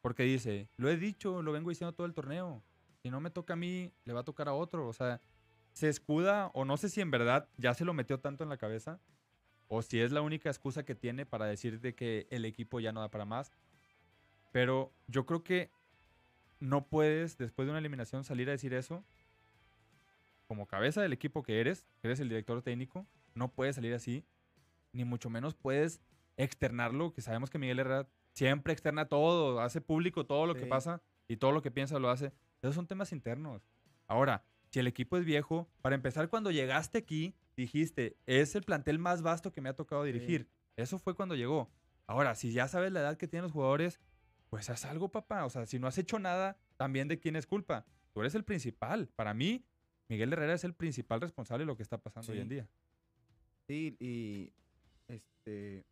A: Porque dice, lo he dicho, lo vengo diciendo todo el torneo. Si no me toca a mí, le va a tocar a otro. O sea, se escuda, o no sé si en verdad ya se lo metió tanto en la cabeza, o si es la única excusa que tiene para decir de que el equipo ya no da para más. Pero yo creo que no puedes, después de una eliminación, salir a decir eso. Como cabeza del equipo que eres, que eres el director técnico, no puedes salir así. Ni mucho menos puedes externarlo, que sabemos que Miguel Herrera siempre externa todo, hace público todo lo que pasa y todo lo que piensa lo hace. Esos son temas internos. Ahora, si el equipo es viejo, para empezar, cuando llegaste aquí, dijiste, es el plantel más vasto que me ha tocado dirigir. Eso fue cuando llegó. Ahora, si ya sabes la edad que tienen los jugadores, pues haz algo, papá. O sea, si no has hecho nada, también de quién es culpa. Tú eres el principal. Para mí, Miguel Herrera es el principal responsable de lo que está pasando hoy en día.
C: Sí, y este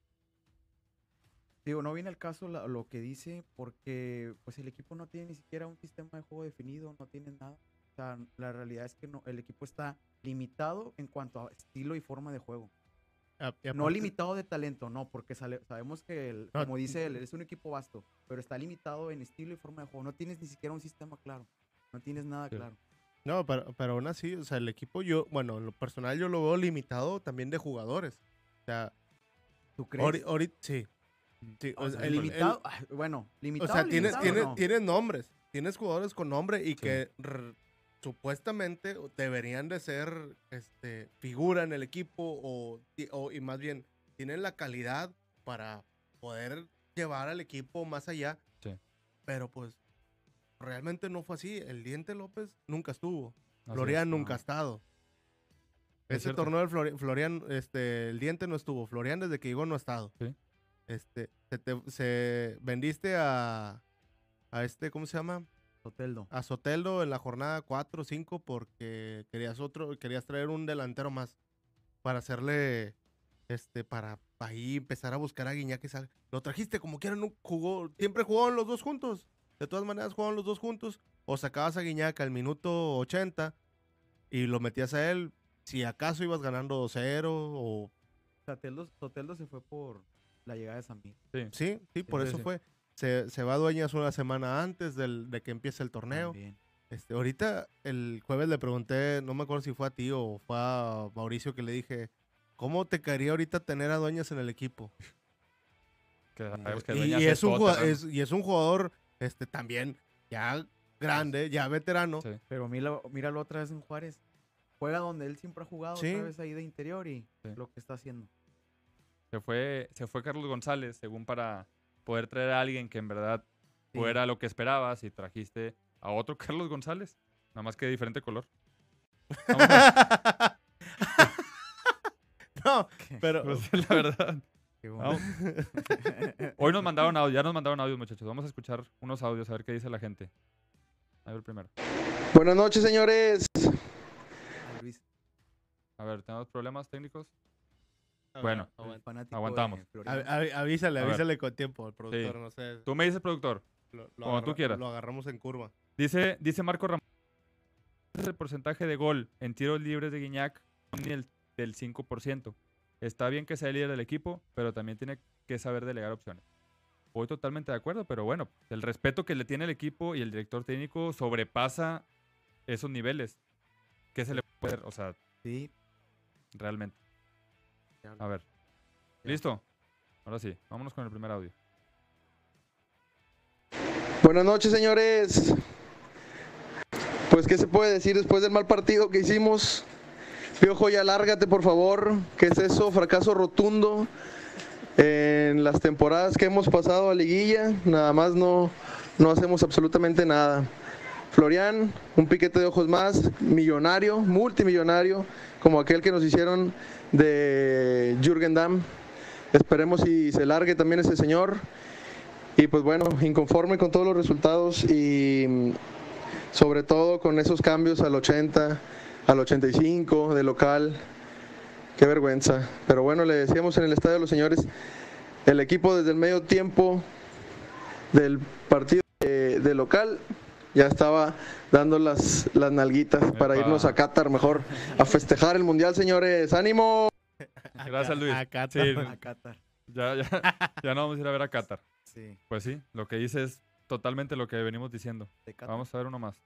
C: digo, no viene al caso la- lo que dice porque pues el equipo no tiene ni siquiera un sistema de juego definido, no tiene nada. O sea, la realidad es que no, el equipo está limitado en cuanto a estilo y forma de juego.
B: a- y
C: No limitado de talento, no, porque sale- sabemos que, el-
B: No,
C: como dice él, es un equipo vasto, pero está limitado en estilo y forma de juego. No tienes ni siquiera un sistema claro, no tienes nada
A: Sí.
C: claro.
B: No, pero, pero aún así, o sea, el equipo yo, bueno, en lo personal yo lo veo limitado también de jugadores. O sea,
C: ¿Tú crees?
B: sí. Sí,
C: O
B: o
C: sea,
B: sea, el-
C: limitado, ah, bueno,
B: O
C: limitado.
B: sea, tienes,
C: limitado, no.
B: tienes nombres, tienes jugadores con nombre y
A: Sí.
B: que supuestamente deberían de ser este, figura en el equipo o, o- y más bien tienen la calidad para poder llevar al equipo más allá.
A: Sí.
B: Pero pues realmente no fue así. El Diente López nunca estuvo.
A: Es.
B: nunca ha estado.
A: Es
B: Ese
A: cierto.
B: torneo del Flori- Florian, este, el Diente no estuvo. Florian desde que llegó no ha estado.
A: Sí.
B: Este, se, te- se- vendiste a, a este, ¿cómo se llama?
C: Soteldo.
B: A Soteldo en la jornada 4 o 5 porque querías otro, querías traer un delantero más para hacerle, este, para ahí empezar a buscar a Guiñac sal- Lo trajiste como quieran, no jugó, siempre jugaban los dos juntos. De todas maneras jugaban los dos juntos. O sacabas a Guiñac al minuto 80 y lo metías a él. Si acaso ibas ganando 2-0 o...
C: Soteldo, Soteldo se fue por la llegada de Samir.
A: Sí.
B: Sí, sí, por
A: sí,
B: eso
A: sí.
B: fue. Se, se va a Dueñas una semana antes del, de que empiece el torneo.
C: También.
B: Este, ahorita el jueves le pregunté, no me acuerdo si fue a ti o fue a Mauricio que le dije, ¿cómo te caería ahorita tener a Dueñas en el equipo?
A: Que sabemos que
B: Y, es un
A: todo
B: jugador, es- y es un jugador este, también ya grande, ya veterano.
A: Sí.
C: Pero míralo, míralo otra vez en Juárez. Juega donde él siempre ha jugado,
B: Sí.
C: otra vez ahí de interior y
A: Sí.
C: lo que está haciendo.
A: Se fue, se fue Carlos González, según para poder traer a alguien que en verdad
C: Sí.
A: fuera lo que esperabas y trajiste a otro Carlos González, nada más que de diferente color.
B: No, pero...
A: pues, es la verdad.
C: Qué
A: Vamos.
C: bueno.
A: Hoy nos mandaron audio, ya nos mandaron audios, muchachos. Vamos a escuchar unos audios, a ver qué dice la gente. A ver primero.
E: Buenas noches, señores.
A: A ver, ¿tenemos problemas técnicos?
B: A ver,
A: Bueno.
C: fanático
A: aguantamos.
B: A- a- avísale,
A: ver.
B: avísale con tiempo al productor,
A: Sí.
B: no sé.
A: Tú me dices, productor.
B: Lo,
A: como tú quieras.
B: Lo agarramos en curva.
A: Dice, dice Marco Ramón. Es el porcentaje de gol en tiros libres de Guiñac ni el del 5%. Está bien que sea el líder del equipo, pero también tiene que saber delegar opciones. Voy totalmente de acuerdo, pero bueno, el respeto que le tiene el equipo y el director técnico sobrepasa esos niveles. ¿Qué se le puede hacer? O sea,
C: Sí,
A: realmente. A ver. ¿Listo? Ahora sí, vámonos con el primer audio.
E: Buenas noches, señores. Pues, ¿qué se puede decir después del mal partido que hicimos? Piojo, ya lárgate, por favor. ¿Qué es eso? Fracaso rotundo en las temporadas que hemos pasado a liguilla. Nada más no, no hacemos absolutamente nada. Florian, un piquete de ojos más, millonario, multimillonario, como aquel que nos hicieron de Jürgen Damm. Esperemos si se largue también ese señor. Y pues bueno, inconforme con todos los resultados y mm, sobre todo con esos cambios al 80, al 85 de local. Qué vergüenza. Pero bueno, le decíamos en el estadio a los señores, el equipo desde el medio tiempo del partido de local ya estaba dando las, las nalguitas para irnos a Qatar mejor a festejar el mundial, señores. ¡Ánimo!
A: Gracias, Luis.
B: A Qatar.
A: Sí,
C: A Qatar.
A: ya, ya, ya no vamos a ir a ver a Qatar.
C: Sí,
A: Pues sí, lo que dice es totalmente lo que venimos diciendo. Vamos a ver uno más.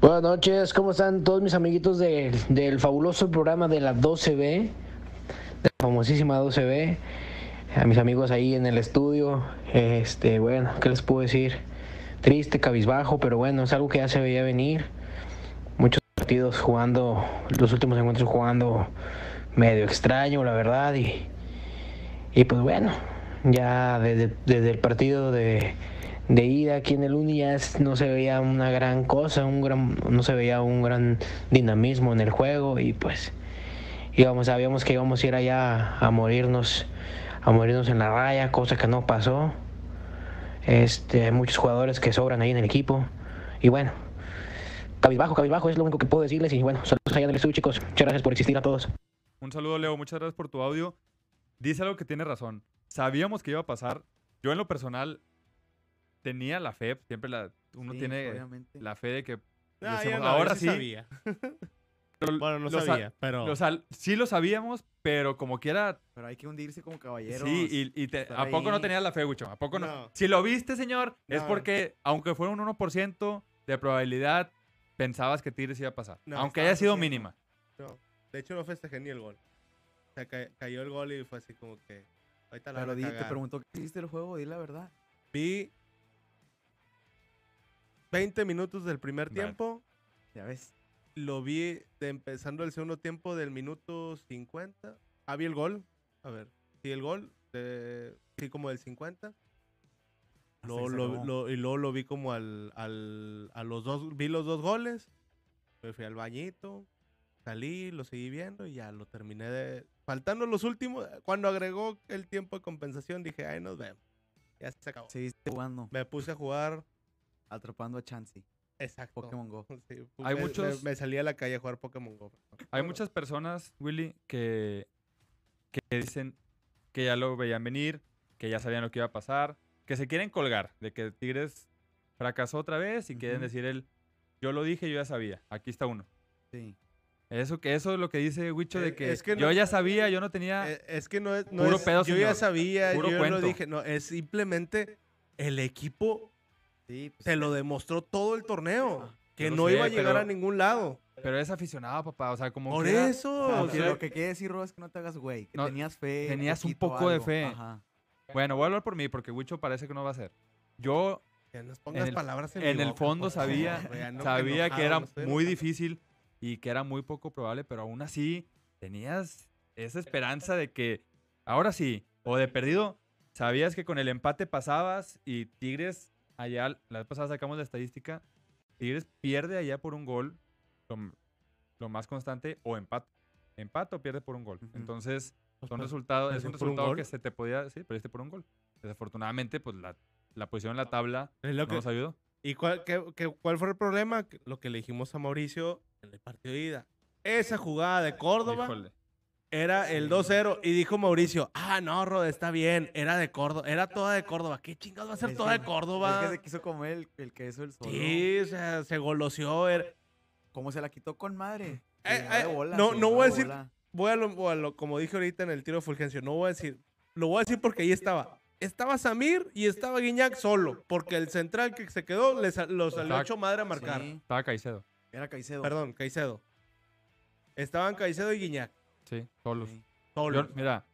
F: Buenas noches, ¿cómo están todos mis amiguitos del, del fabuloso programa de la 12B? De la famosísima 12B. A mis amigos ahí en el estudio. Este, bueno, ¿qué les puedo decir? Triste, cabizbajo, pero bueno, es algo que ya se veía venir. Muchos partidos jugando, los últimos encuentros jugando medio extraño, la verdad. Y, y pues bueno, ya desde, desde el partido de, de ida aquí en el Uni ya no se veía una gran cosa, un gran, no se veía un gran dinamismo en el juego y pues íbamos, sabíamos que íbamos a ir allá a morirnos, a morirnos en la raya, cosa que no pasó. Este, hay muchos jugadores que sobran ahí en el equipo y bueno, cabizbajo, cabizbajo es lo único que puedo decirles y bueno, saludos allá del estudio chicos, muchas gracias por existir a todos.
A: Un saludo, Leo. Muchas gracias por tu audio. Dice algo que tiene razón. Sabíamos que iba a pasar. Yo, en lo personal, tenía la fe. Siempre la, uno
C: Sí,
A: tiene
C: obviamente.
A: la fe de que.
B: Ah,
A: ahora sí.
B: sabía.
A: pero
B: Bueno, no
A: lo sa-
B: sabía, pero...
A: lo sí lo sabíamos, pero como quiera.
C: Pero hay que hundirse como caballeros.
A: Sí, y, y te- ¿a poco no tenías la fe, Wicho? ¿A poco no?
B: No.
A: Si lo viste, señor, es porque, aunque fuera un 1% de probabilidad, pensabas que Tigres iba a pasar.
B: No,
A: aunque haya sido
B: haciendo.
A: mínima.
B: no. De hecho, no festejé ni el gol. O sea, ca- cayó el gol y fue así como que... Ahorita la
C: Pero di, te preguntó qué hiciste el juego, di la verdad.
B: Vi 20 minutos del primer
A: Vale.
B: tiempo.
C: Ya ves.
B: Lo vi de empezando el segundo tiempo del minuto 50. Ah, vi el gol. A ver, sí, el gol. de- sí, como del 50. Luego
C: ahí se
B: lo-
C: acabó.
B: lo- y luego lo vi como al, al- a los dos, vi los dos goles. Me fui al bañito, salí, lo seguí viendo y ya lo terminé de... Faltando los últimos, cuando agregó el tiempo de compensación dije, ay, nos vemos. Ya se acabó.
C: Seguiste jugando,
B: Me puse a jugar,
C: atrapando a Chansey.
B: Exacto.
C: Pokémon Go.
B: Sí,
A: Hay
B: me- me-
A: muchos-
B: Me, salí a la calle a jugar Pokémon Go.
A: Hay muchas personas, Willy, que, que dicen que ya lo veían venir, que ya sabían lo que iba a pasar, que se quieren colgar de que Tigres fracasó otra vez y quieren decir él, yo lo dije, yo ya sabía, aquí está uno.
C: Sí.
A: Eso, que eso es lo que dice Wicho
B: Eh,
A: de que,
B: es que
A: yo ya sabía, yo no tenía...
B: Eh, es que no es. No
A: Puro
B: es-
A: pedo,
B: yo ya sabía,
A: Puro
B: yo
A: cuento.
B: lo dije. No, es simplemente el equipo
C: Sí, pues,
B: se lo demostró todo el torneo. Que no
A: sé,
B: iba a llegar
A: pero-
B: a ningún lado.
A: Pero es aficionado, papá, o sea, como
B: Por
A: quiera,
B: eso. o sea,
C: lo que quiere decir, Ro, es que no te hagas güey. Que
A: No,
C: tenías fe.
A: tenías un poco de fe.
C: Ajá.
A: Bueno, voy a hablar por mí porque Wicho parece que no va a ser. Yo
B: que nos pongas
A: el-
B: palabras en,
A: en
B: mi
A: el
B: boca,
A: fondo sabía, sabía que
B: enojado,
A: era muy difícil y que era muy poco probable, pero aún así tenías esa esperanza de que ahora sí, o de perdido, sabías que con el empate pasabas y Tigres allá, la vez pasada sacamos la estadística, Tigres pierde allá por un gol, lo, más constante, o empate. Empate o pierde por un gol. Entonces,
B: Pues,
A: son resultados, es un resultado que se te podía, sí, perdiste por un gol. Desafortunadamente, pues la, la posición en la tabla
B: Es lo
A: no
B: que-
A: nos ayudó.
B: ¿Y cuál, qué- qué- cuál fue el problema? Lo que le dijimos a Mauricio en el partido de ida. Esa jugada de Córdoba
A: Híjole.
B: Era el 2-0 y dijo Mauricio, ah, no, Rod, está bien, era de Córdoba, era toda de Córdoba. ¿Qué chingados va a ser
C: Es
B: toda de Córdoba?
C: Es que se quiso comer el, el queso el solo.
B: Sí, o sea, se goloseó. era-
C: ¿Cómo se la quitó con madre?
B: Eh, eh,
C: bola,
B: no- no voy a
C: de
B: decir-
C: bola.
B: Voy a, lo, voy a lo- como dije ahorita en el tiro de Fulgencio, no voy a decir, lo voy a decir porque ahí estaba. Estaba Samir y estaba Guiñac solo, porque el central que se quedó le lo salió hecho madre a marcar.
C: Sí,
A: Estaba Caicedo.
C: era Caicedo.
B: Perdón, Caicedo. Estaban Caicedo y Guiñac,
A: Sí, solos.
C: Sí.
B: solos.
A: Yo- mira,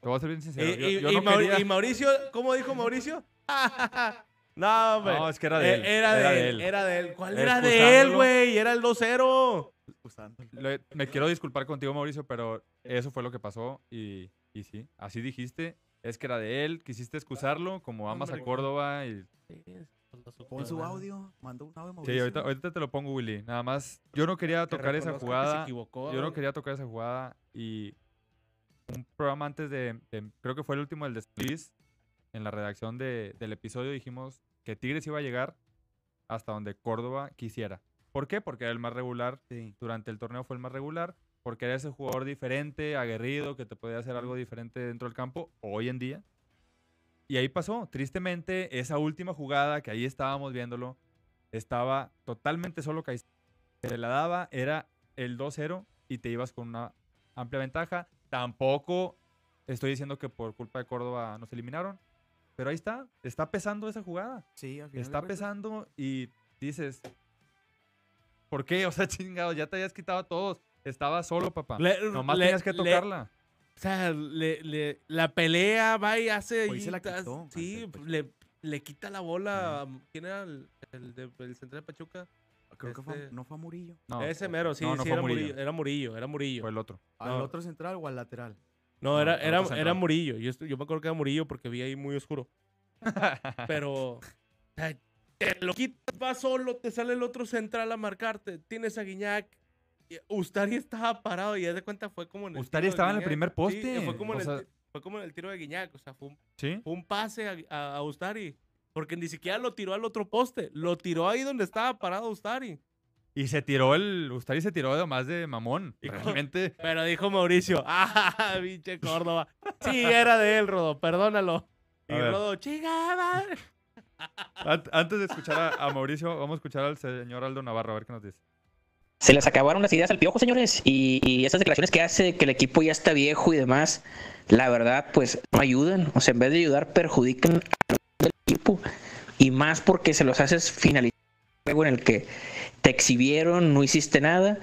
A: te voy a ser bien
B: Y,
A: sincero. yo,
B: y-
A: yo
B: y
A: no
B: Mauri-
A: quería-
B: y Mauricio, ¿cómo dijo Mauricio? no, hombre.
A: No, es que era de él.
B: era, de él, era de él. ¿Cuál era de él, güey? Era el 2-0.
C: Usándolo.
A: Le- me quiero disculpar contigo, Mauricio, pero eso fue lo que pasó y, y sí, así dijiste. Es que era de él, quisiste excusarlo, como amas a Córdoba. Y...
C: Pon su audio, mandó un audio
A: Sí,
C: Mauricio.
A: ahorita, ahorita te lo pongo, Willy. Nada más, yo no quería
B: Que
A: tocar esa jugada.
B: equivocó,
A: Yo no quería tocar esa jugada y un programa antes de, de- creo que fue el último del despliz, en la redacción de- del episodio dijimos que Tigres iba a llegar hasta donde Córdoba quisiera. ¿Por qué? Porque era el más regular.
C: Sí.
A: Durante el torneo fue el más regular. Porque era ese jugador diferente, aguerrido, que te podía hacer algo diferente dentro del campo hoy en día. Y ahí pasó. Tristemente, esa última jugada que ahí estábamos viéndolo, estaba totalmente solo Caicedo. Se la daba, era el 2-0 y te ibas con una amplia ventaja. Tampoco estoy diciendo que por culpa de Córdoba nos eliminaron. Pero ahí está, está pesando esa jugada.
C: Sí, al final
A: Está pesando y dices, ¿por qué? O sea, chingado, ya te habías quitado a todos. Estaba solo, papá.
B: Le-
A: Nomás
B: le-
A: tenías que
B: le-
A: tocarla.
B: O sea, le, le- la pelea va y hace.
C: Hoy se la quitó,
B: Sí, le, le quita la bola. ¿Quién era el, el, de- el central de Pachuca?
C: Creo que fue,
B: este-
C: no fue a Murillo.
A: No,
B: Ese mero, sí,
A: no, no
B: sí, era
A: Murillo.
B: Murillo. Era Murillo, era Murillo.
A: fue el otro.
C: ¿Al
B: No.
C: otro central o al lateral?
B: No,
A: No,
B: era, era, era. Murillo. Yo, estoy- yo me acuerdo que era Murillo porque vi ahí muy oscuro. Pero, te lo quitas, vas solo, te sale el otro central a marcarte. Tienes a Guiñac. Ustari estaba parado y ya de cuenta fue como en el.
A: Ustari
B: tiro de
A: estaba en el primer
B: Sí,
A: poste,
B: fue, como en
A: o
B: el,
A: sea-
B: ti- fue como en el tiro de Guiñac. O sea, fue un,
A: ¿Sí?
B: fue un pase a, a, a Ustari. Porque ni siquiera lo tiró al otro poste. Lo tiró ahí donde estaba parado Ustari.
A: Y se tiró el. Ustari se tiró de más de mamón. Realmente.
B: Pero dijo Mauricio, ¡ah, pinche Córdoba! Sí, era de él, Rodo, perdónalo. Y
A: A.
B: Rodo.
A: An- Antes de escuchar a, a Mauricio, vamos a escuchar al señor Aldo Navarro a ver qué nos dice.
G: Se les acabaron las ideas al piojo, señores, y, y esas declaraciones que hace de que el equipo ya está viejo y demás, la verdad, pues no ayudan. O sea, en vez de ayudar, perjudican al equipo. Y más porque se los haces finalizar un juego en el que te exhibieron, no hiciste nada.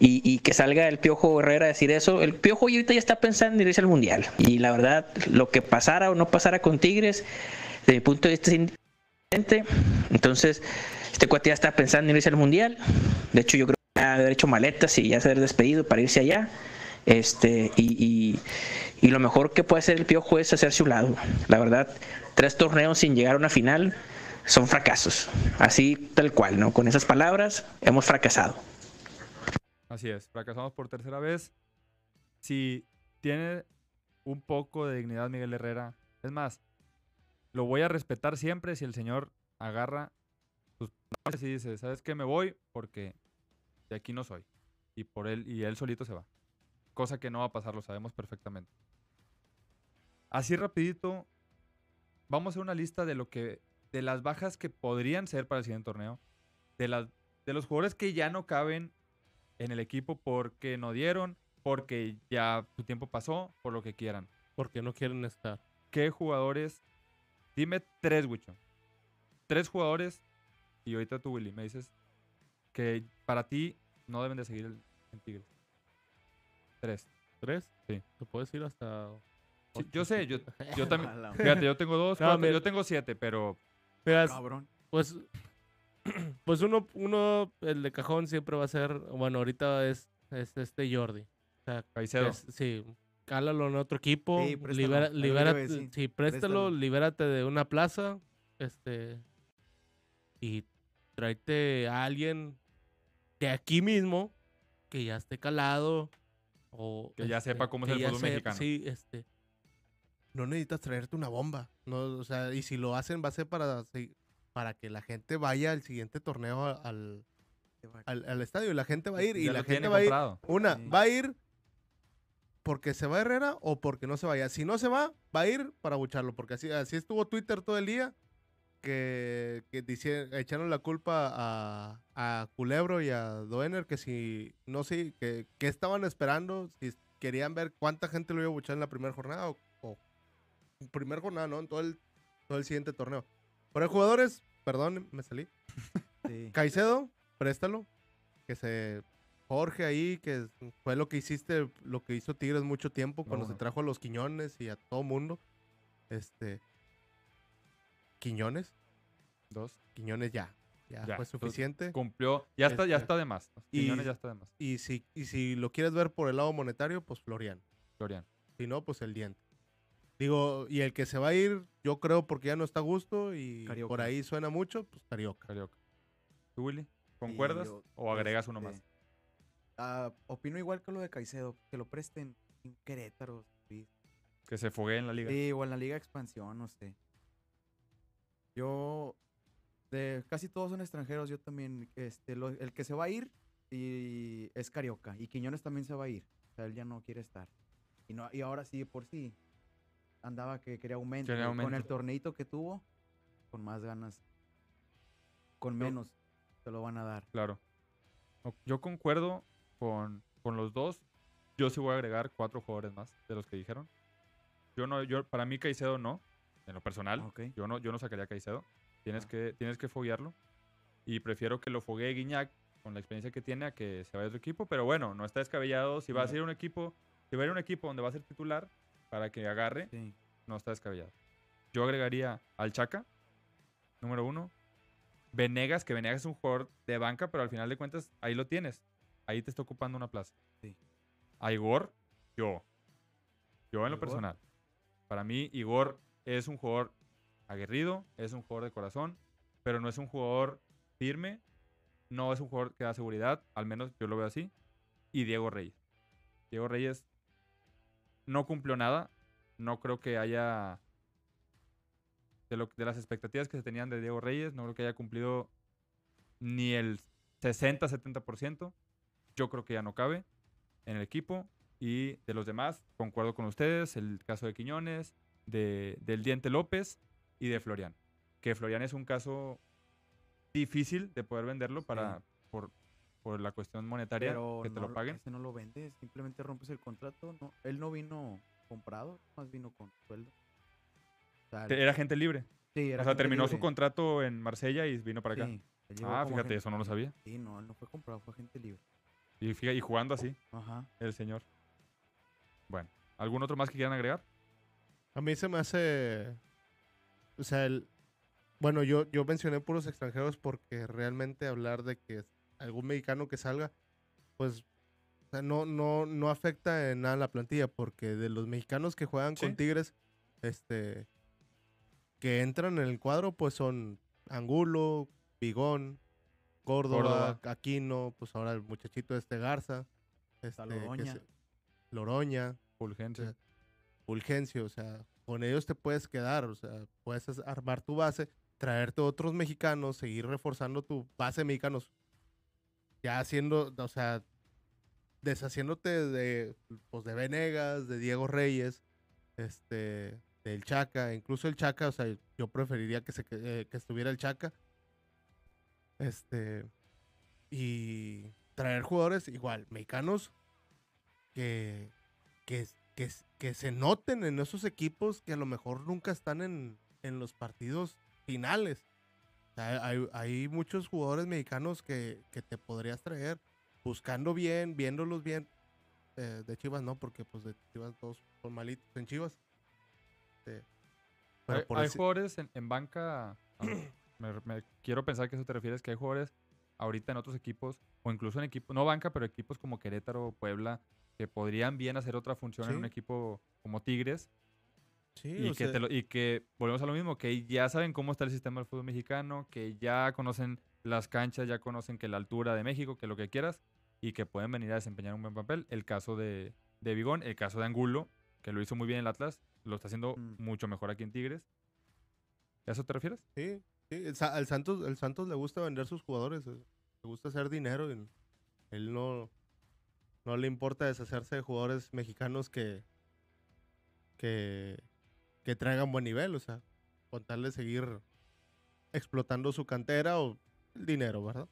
G: Y, y que salga el Piojo Herrera a decir eso. El Piojo ahorita ya está pensando en irse al Mundial. Y la verdad, lo que pasara o no pasara con Tigres, desde mi punto de vista es indiferente. Entonces, este cuate ya está pensando en irse al Mundial. De hecho, yo creo ya haber hecho maletas y ya ser despedido para irse allá. Este, y, y- y lo mejor que puede hacer el piojo es hacerse un lado. La verdad, tres torneos sin llegar a una final son fracasos. Así tal cual, ¿no? Con esas palabras hemos fracasado.
A: Así es, fracasamos por tercera vez. Si tiene un poco de dignidad Miguel Herrera, es más, lo voy a respetar siempre si el señor agarra sus palabras y dice, ¿sabes qué? Me voy porque de aquí no soy. Y por él, y él solito se va. Cosa que no va a pasar, lo sabemos perfectamente. Así rapidito, vamos a hacer una lista de lo que, de las bajas que podrían ser para el siguiente torneo. De las, de los jugadores que ya no caben en el equipo porque no dieron, porque ya su tiempo pasó, por lo que quieran.
B: Porque no quieren estar.
A: ¿Qué jugadores? Dime tres, Wicho. Tres jugadores, y ahorita tú, Willy, me dices que para ti no deben de seguir el, en Tigres. Tres.
B: ¿Tres?
A: Sí.
B: Te puedes ir hasta.
A: Sí, yo sé, yo, yo también. Fíjate, yo tengo dos,
B: No,
A: cuatro,
B: mira.
A: yo tengo siete, pero
B: Mira,
C: Cabrón.
B: pues. Pues uno, uno, el de cajón siempre va a ser. Bueno, ahorita es, es este Jordi. O sea,
A: Caicedo.
B: es- sí. Cálalo en otro equipo.
C: Sí, préstalo,
B: libera- sí, préstalo,
C: préstalo.
B: libérate de una plaza. Este. Y tráete a alguien de aquí mismo que ya esté calado. O
A: Que ya
B: este,
A: sepa cómo es el fútbol
B: sepa-
A: mexicano.
B: Sí, este. No necesitas traerte una bomba. No, o sea, y si lo hacen va a ser para, para que la gente vaya al siguiente torneo al, al, al estadio. Y la gente va a ir. Y
A: ya
B: la gente va a ir. Una,
C: Sí.
B: va a ir porque se va Herrera o porque no se vaya. Si no se va, va a ir para bucharlo. Porque así, así estuvo Twitter todo el día. Que, que dice- echaron la culpa a, a Culebro y a Doener. Que si, no sé, que, que estaban esperando. Si querían ver cuánta gente lo iba a buchar en la primera jornada o, o primer jornada, ¿no? En todo el, todo el siguiente torneo. Por jugadores, perdón, me salí.
C: Sí.
B: Caicedo, préstalo. Que se. Jorge ahí, que fue lo que hiciste, lo que hizo Tigres mucho tiempo cuando se
A: No.
B: trajo a los Quiñones y a todo mundo. Este. Quiñones,
A: Dos.
B: Quiñones ya. Ya,
A: Ya,
B: fue suficiente.
A: Cumplió. Ya está, ya
B: Este,
A: está de más.
B: y-
A: Quiñones ya está de más.
B: Y si, y si lo quieres ver por el lado monetario, pues Florian.
A: Florian.
B: Si no, pues el diente. Digo, y el que se va a ir, yo creo porque ya no está a gusto y por ahí suena mucho, pues Carioca.
A: Carioca. ¿Tú, Willy? ¿Concuerdas
C: yo,
A: o agregas uno
C: este,
A: más?
C: ah, opino igual que lo de Caicedo, que lo presten en Querétaro. Sí,
A: Que se foguee en la liga.
C: Sí, o en la Liga de Expansión, no sé. Yo De, casi todos son extranjeros, yo también. Este, lo- el que se va a ir y es Carioca. Y Quiñones también se va a ir. O sea, él ya no quiere estar. Y, no, y ahora sí, por sí, andaba que quería aumento.
A: Quería
C: Con el torneito que tuvo, con más ganas. Con menos, te lo van a dar.
A: Claro. Yo concuerdo con, con los dos. Yo sí voy a agregar cuatro jugadores más de los que dijeron. Yo no, yo, para mí Caicedo no, en lo personal. Yo no, yo no sacaría a Caicedo. Tienes
C: Ah.
A: que, tienes que foguearlo. Y prefiero que lo foguee Guiñac con la experiencia que tiene a que se vaya a otro equipo. Pero bueno, no está descabellado. Si va a ser un equipo, si va a ir a un equipo donde va a ser titular para que agarre,
C: Sí.
A: no está descabellado. Yo agregaría al Chaca, número uno. Venegas, que Venegas es un jugador de banca, pero al final de cuentas ahí lo tienes. Ahí te está ocupando una plaza.
C: Sí.
A: A Igor, yo. Yo en lo
C: Igor.
A: personal. Para mí, Igor es un jugador aguerrido, es un jugador de corazón, pero no es un jugador firme, no es un jugador que da seguridad, al menos yo lo veo así. Y Diego Reyes. Diego Reyes no cumplió nada, no creo que haya de, lo, de las expectativas que se tenían de Diego Reyes, no creo que haya cumplido ni el 60-70%. Yo creo que ya no cabe en el equipo. Y de los demás, concuerdo con ustedes, el caso de Quiñones, de, del Diente López y de Florian. Que Florian es un caso difícil de poder venderlo para, por, por la cuestión monetaria,
C: Pero
A: que te
C: no,
A: lo paguen.
C: ese no lo vendes, simplemente rompes el contrato. No, él no vino comprado, más vino con sueldo. O sea,
A: Te- Era gente libre.
C: sí, era
A: O sea, terminó su contrato en Marsella y vino para acá.
C: Sí,
A: Ah, fíjate, eso no lo sabía.
C: Sí, no, él no fue comprado, fue gente libre.
A: Y, fíjate, y jugando así,
C: Ajá.
A: el señor. Bueno, ¿algún otro más que quieran agregar?
B: A mí se me hace. O sea, el. Bueno, yo, yo mencioné puros extranjeros porque realmente hablar de que algún mexicano que salga, pues o sea, no, no, no afecta en nada la plantilla, porque de los mexicanos que juegan
A: Sí.
B: con Tigres, este que entran en el cuadro, pues son Angulo, Bigón, Córdoba. Aquino, pues ahora el muchachito este Garza, este,
C: Loroña.
B: se- Loroña.
A: Fulgencio.
B: Fulgencio, o sea, con ellos te puedes quedar, o sea, puedes armar tu base, traerte otros mexicanos, seguir reforzando tu base mexicanos, ya haciendo, o sea, deshaciéndote de, pues, de Venegas, de Diego Reyes, este, del Chaca, incluso el Chaca, o sea, yo preferiría que, se, que, eh, estuviera el Chaca, este, y traer jugadores igual, mexicanos, que, que, que, que se noten en esos equipos que a lo mejor nunca están en, en los partidos finales. O sea, hay, hay muchos jugadores mexicanos que, que te podrías traer buscando bien, viéndolos bien. Eh, de Chivas no, porque pues de Chivas todos son malitos en Chivas. Este, pero
A: hay
B: por
A: hay
B: deci-
A: jugadores en, en banca. me, me quiero pensar que eso te refieres, que hay jugadores ahorita en otros equipos, o incluso en equipos, no banca, pero equipos como Querétaro, Puebla, que podrían bien hacer otra función en un equipo como Tigres.
B: sí,
A: Y que,
B: sea,
A: te lo- y que volvemos a lo mismo, que ya saben cómo está el sistema del fútbol mexicano, que ya conocen las canchas, ya conocen que la altura de México, que lo que quieras, y que pueden venir a desempeñar un buen papel. El caso de, de Bigón, el caso de Angulo, que lo hizo muy bien en el Atlas, lo está haciendo
C: Mm.
A: mucho mejor aquí en Tigres. ¿A eso te refieres?
B: Sí, al Santos, el Santos le gusta vender sus jugadores, eh, le gusta hacer dinero y él no, no le importa deshacerse de jugadores mexicanos que, que, que traigan buen nivel, o sea, con tal de seguir explotando su cantera o el dinero, ¿verdad?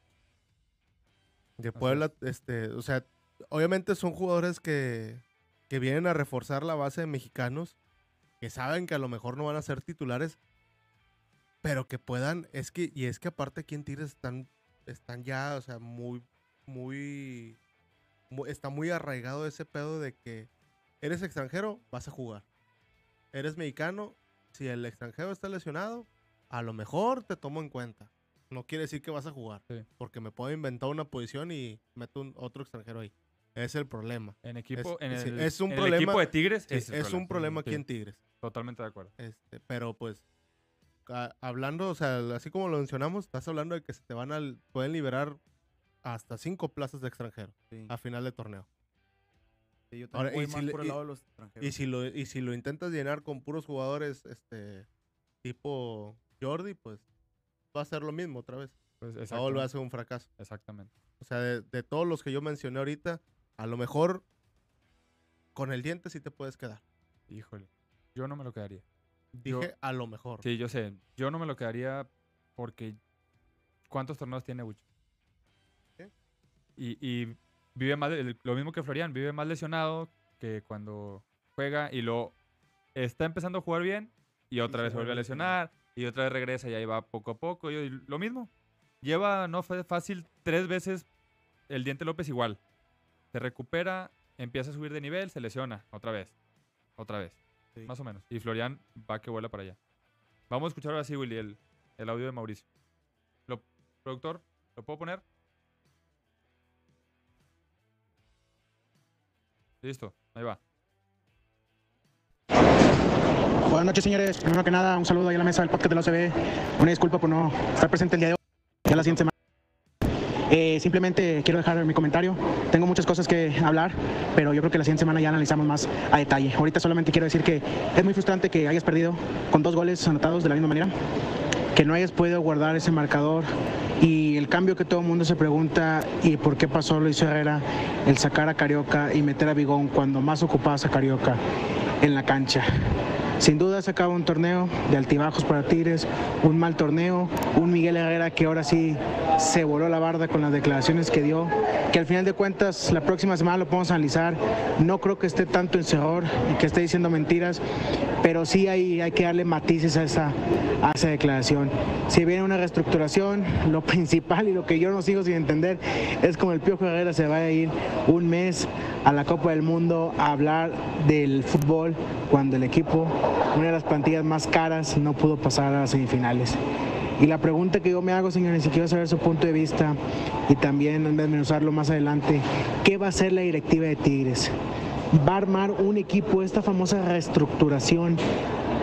B: De Puebla, este, o sea, obviamente son jugadores que, que vienen a reforzar la base de mexicanos, que saben que a lo mejor no van a ser titulares, pero que puedan, es que, y es que aparte aquí en Tigres están, están ya, o sea, muy, muy, mu- está muy arraigado ese pedo de que eres extranjero, vas a jugar. Eres mexicano, si el extranjero está lesionado, a lo mejor te tomo en cuenta. No quiere decir que vas a jugar,
A: Sí.
B: porque me puedo inventar una posición y meto un, otro extranjero ahí. Es el problema.
A: En equipo,
B: Es-
A: en
B: sí,
A: el,
B: es un
A: en el
B: problema-
A: equipo de Tigres
B: es un problema aquí
A: Sí,
B: en Tigres.
A: Totalmente de acuerdo.
B: Este, pero pues, a- hablando, o sea, así como lo mencionamos, estás hablando de que se te van a, pueden liberar hasta cinco plazas de extranjero
C: Sí.
B: a final de torneo.
C: Sí, yo
B: Ahora,
C: también voy
B: y si
C: más
B: le-
C: por el
B: y-
C: lado de los extranjeros.
B: Y si lo, y si lo intentas llenar con puros jugadores, este, tipo Jordi, pues, va a ser lo mismo otra vez.
A: Pues,
B: Va a
A: exactamente.
B: volver a ser un fracaso.
A: Exactamente.
B: O sea, de, de todos los que yo mencioné ahorita, a lo mejor con el diente sí te puedes quedar.
A: Híjole. Yo no me lo quedaría.
B: Dije
A: Yo-
B: a lo mejor.
A: Sí, yo sé. Yo no me lo quedaría porque. ¿Cuántos torneos tiene? Y, y vive más. lo mismo que Florian, vive más lesionado que cuando juega y lo está empezando a jugar bien y otra
C: se
A: vez se vuelve a
C: a
A: lesionar y otra vez regresa y ahí va poco a poco. Y lo mismo. Lleva, no fue fácil, tres veces el Diente López igual. Se recupera, empieza a subir de nivel, se lesiona otra vez. Otra vez.
C: Sí.
A: Más o menos. Y Florian va que vuela para allá. Vamos a escuchar ahora sí, Willy, el, el audio de Mauricio. Lo, productor, ¿lo puedo poner? Listo, ahí va.
H: Buenas noches, señores. Primero que nada, un saludo ahí a la mesa del podcast de la OCB. Una disculpa por no estar presente el día de hoy. Ya la siguiente semana. Eh, simplemente quiero dejar mi comentario. Tengo muchas cosas que hablar, pero yo creo que la siguiente semana ya analizamos más a detalle. Ahorita solamente quiero decir que es muy frustrante que hayas perdido con dos goles anotados de la misma manera, que no hayas podido guardar ese marcador y el cambio que todo el mundo se pregunta y por qué pasó Luis Herrera el sacar a Carioca y meter a Bigón cuando más ocupabas a Carioca en la cancha. Sin duda se acaba un torneo de altibajos para Tigres, un mal torneo, un Miguel Herrera que ahora sí se voló la barda con las declaraciones que dio, que al final de cuentas la próxima semana lo podemos analizar. No creo que esté tanto en error y que esté diciendo mentiras, pero sí hay, hay que darle matices a esa, a esa declaración. Si viene una reestructuración, lo principal y lo que yo no sigo sin entender es como el Piojo Herrera se va a ir un mes a la Copa del Mundo a hablar del fútbol cuando el equipo, una de las plantillas más caras, no pudo pasar a las semifinales. Y la pregunta que yo me hago, señores, y quiero saber su punto de vista y también desmenuzarlo más adelante, ¿qué va a hacer la directiva de Tigres? ¿Va a armar un equipo, esta famosa reestructuración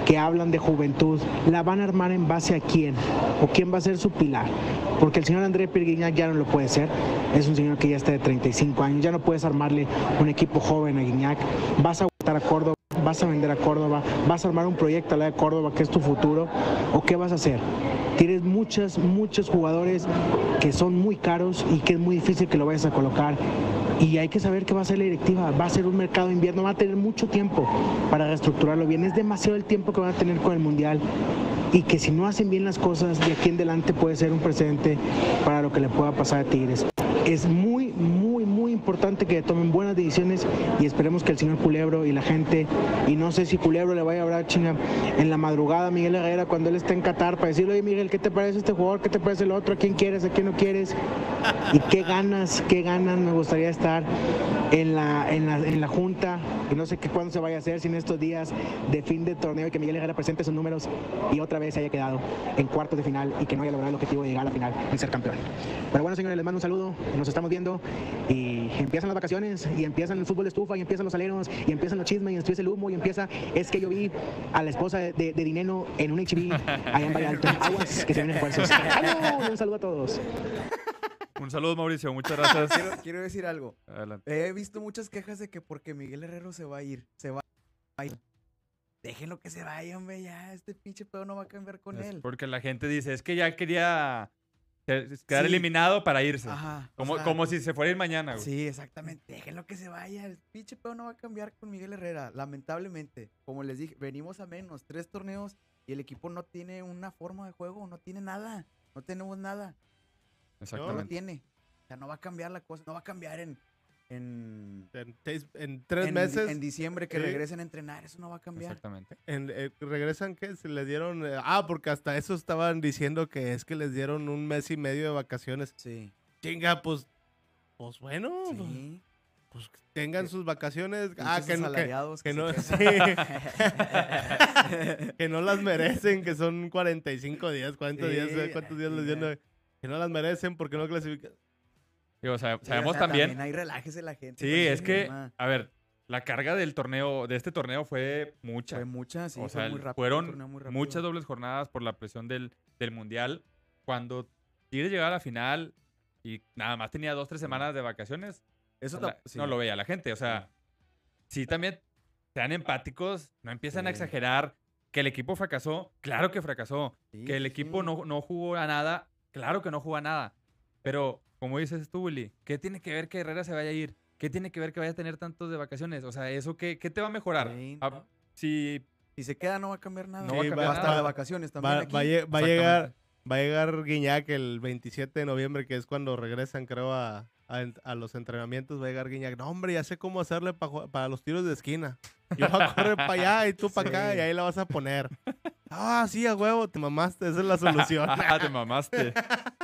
H: que hablan de juventud, la van a armar en base a quién? ¿O quién va a ser su pilar? Porque el señor André Pirguiñac ya no lo puede ser, es un señor que ya está de 35 años, ya no puedes armarle un equipo joven a Guiñac, vas a votar a Córdoba, vas a vender a Córdoba, vas a armar un proyecto a la de Córdoba que es tu futuro, o qué vas a hacer? Tienes muchos, muchos jugadores que son muy caros y que es muy difícil que lo vayas a colocar. Y hay que saber qué va a ser la directiva. Va a ser un mercado de invierno, va a tener mucho tiempo para reestructurarlo bien. Es demasiado el tiempo que van a tener con el Mundial. Y que si no hacen bien las cosas, de aquí en adelante puede ser un precedente para lo que le pueda pasar a Tigres. Es muy, muy, muy importante que tomen buenas decisiones y esperemos que el señor Culebro y la gente, y no sé si Culebro le vaya a hablar chinga en la madrugada a Miguel Herrera cuando él está en Qatar para decirle, oye Miguel, ¿qué te parece este jugador? ¿Qué te parece el otro? ¿A quién quieres? ¿A quién no quieres? Y qué ganas, qué ganas me gustaría estar en la, en la, en la junta, y no sé qué cuándo se vaya a hacer, si en estos días de fin de torneo y que Miguel Herrera presente sus números y otra vez se haya quedado en cuartos de final y que no haya logrado el objetivo de llegar a la final y ser campeón. Pero bueno, señores, les mando un saludo, nos estamos viendo y empiezan las vacaciones y empiezan el fútbol de estufa y empiezan los aleros y empiezan los chismes y empieza el humo y empieza, es que yo vi a la esposa de, de, de Dineno en un HB allá en Valle Alto. Aguas, que se vienen. Un saludo a todos.
A: Un saludo, Mauricio. Muchas gracias.
C: Quiero, quiero decir algo.
A: Adelante.
C: He visto muchas quejas de que porque Miguel Herrero se va a ir, se va a ir. Déjenlo que se vaya, hombre, ya. Este pinche pedo no va a cambiar con
A: Es
C: él.
A: porque la gente dice, es que ya quería quedar
C: Sí.
A: eliminado para irse.
C: Ajá. o
A: Como,
C: sea,
A: como si se fuera a ir mañana, güey.
C: Sí, exactamente. Déjenlo que se vaya. El pinche pedo no va a cambiar con Miguel Herrera. Lamentablemente, como les dije, venimos a menos. Tres torneos y el equipo no tiene una forma de juego. No tiene nada. No tenemos nada. No lo
A: Exactamente.
C: tiene. O sea, no va a cambiar la cosa. No va a cambiar en. En,
B: En, seis- en tres
C: en
B: meses
C: En diciembre que
B: Sí.
C: regresen a entrenar. Eso no va a cambiar.
A: Exactamente.
B: en- eh, regresan que se les dieron... eh, ah, porque hasta eso estaban diciendo que es que les dieron un mes y medio de vacaciones.
C: Sí.
B: Chinga, pues... Pues bueno, pues,
C: Sí.
B: pues tengan
C: Que-
B: sus vacaciones. Ah, que, no- que, que no-
C: quejan.
B: que no las merecen, que son 45 días, 40 días,
C: Sí,
B: ¿cuántos días les
C: sí,
B: dieron? Que no las merecen porque no clasifican.
A: Digo, o sea,
C: o
A: sabemos
C: sea,
A: también.
C: Ahí relájese la gente.
A: Sí, es que,
C: tema.
A: a ver, la carga del torneo, de este torneo fue mucha.
C: Fue muchas, sí.
A: o
C: fue
A: sea,
C: muy rápido,
A: fueron
C: torneo muy rápido.
A: muchas dobles jornadas por la presión del, del Mundial. Cuando Tigres llegaba a la final y nada más tenía dos, tres semanas de vacaciones,
C: Eso
A: la-
C: sí.
A: no lo veía la gente. O sea, sí también sean empáticos, no empiezan a exagerar Que el equipo fracasó, claro que fracasó. Que el equipo no, no jugó a nada, claro que no jugó a nada. Pero, como dices tú, Willy, ¿qué tiene que ver que Herrera se vaya a ir? ¿Qué tiene que ver que vaya a tener tantos de vacaciones? O sea, ¿eso qué, qué te va a mejorar?
C: Sí,
A: Ah,
C: no.
A: Si
C: Si se queda no va a cambiar nada.
A: No va a
B: Sí,
A: cambiar
C: Va a estar de vacaciones también
B: Va,
C: aquí.
B: va va a llegar, va a llegar Guiñac el 27 de noviembre, que es cuando regresan, creo, a, a los entrenamientos. Va a llegar Guiñac. No, hombre, ya sé cómo hacerle pa para los tiros de esquina. Yo voy a correr para allá y tú para acá y ahí la vas a poner. Ah, sí, a huevo, te mamaste, esa es la solución.
A: ah, te mamaste.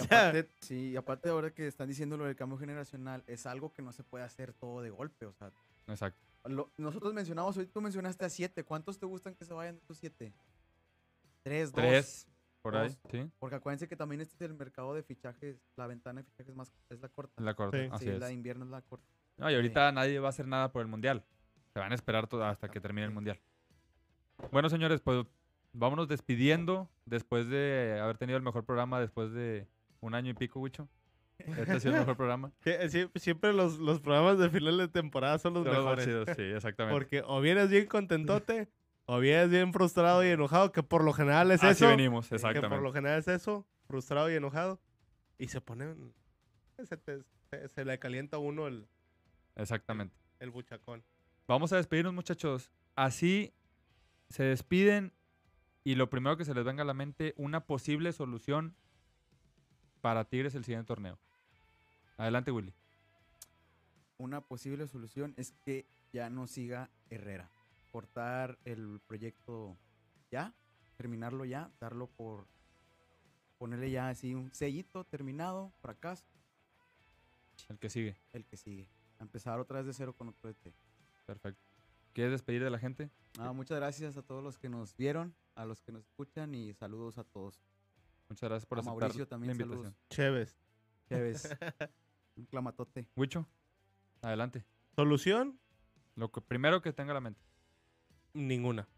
C: Y aparte, sí, y aparte ahora que están diciendo lo del cambio generacional, es algo que no se puede hacer todo de golpe. O sea,
A: Exacto.
C: lo- nosotros mencionamos, hoy tú mencionaste a siete. ¿Cuántos te gustan que se vayan de estos siete? Tres, dos.
A: Tres, por ahí, sí.
C: Porque acuérdense que también este es el mercado de fichajes, la ventana de fichajes más es la corta.
A: La corta,
B: Sí.
A: así
C: sí,
A: es.
C: la de invierno es la corta.
A: No, y ahorita nadie va a hacer nada por el mundial. Se van a esperar hasta que termine el mundial. Bueno, señores, pues vámonos despidiendo después de haber tenido el mejor programa después de un año y pico, Wicho. Este ha sido el mejor programa.
B: Sí, sie- Siempre los, los programas de final de temporada son los
A: los
B: mejores.
A: chidos, sí, exactamente.
B: Porque o vienes bien contentote, o vienes bien frustrado y enojado, que por lo general es
A: Así
B: eso.
A: venimos,
B: Que por lo
A: exactamente.
B: general es eso, frustrado y enojado. Y se ponen. Se, te- se- se le calienta a uno el,
A: Exactamente.
B: el buchacón.
A: Vamos a despedirnos, muchachos. Así se despiden y lo primero que se les venga a la mente, una posible solución para Tigres el siguiente torneo. Adelante, Willy.
C: Una posible solución es que ya no siga Herrera. Cortar el proyecto ya, terminarlo ya, darlo por ponerle ya así un sellito terminado, fracaso,
A: El que sigue.
C: el que sigue. A empezar otra vez de cero con otro ET.
A: Perfecto. ¿Quieres despedir de la gente?
C: Ah, muchas gracias a todos los que nos vieron, a los que nos escuchan y saludos a todos.
A: Muchas gracias por
C: A
A: aceptar
C: Mauricio
A: la
C: también
A: invitación.
C: saludos.
B: Chéves.
C: Chéves. un clamatote.
A: Wicho, adelante.
B: ¿Solución?
A: Lo que, primero que tenga la mente.
B: Ninguna.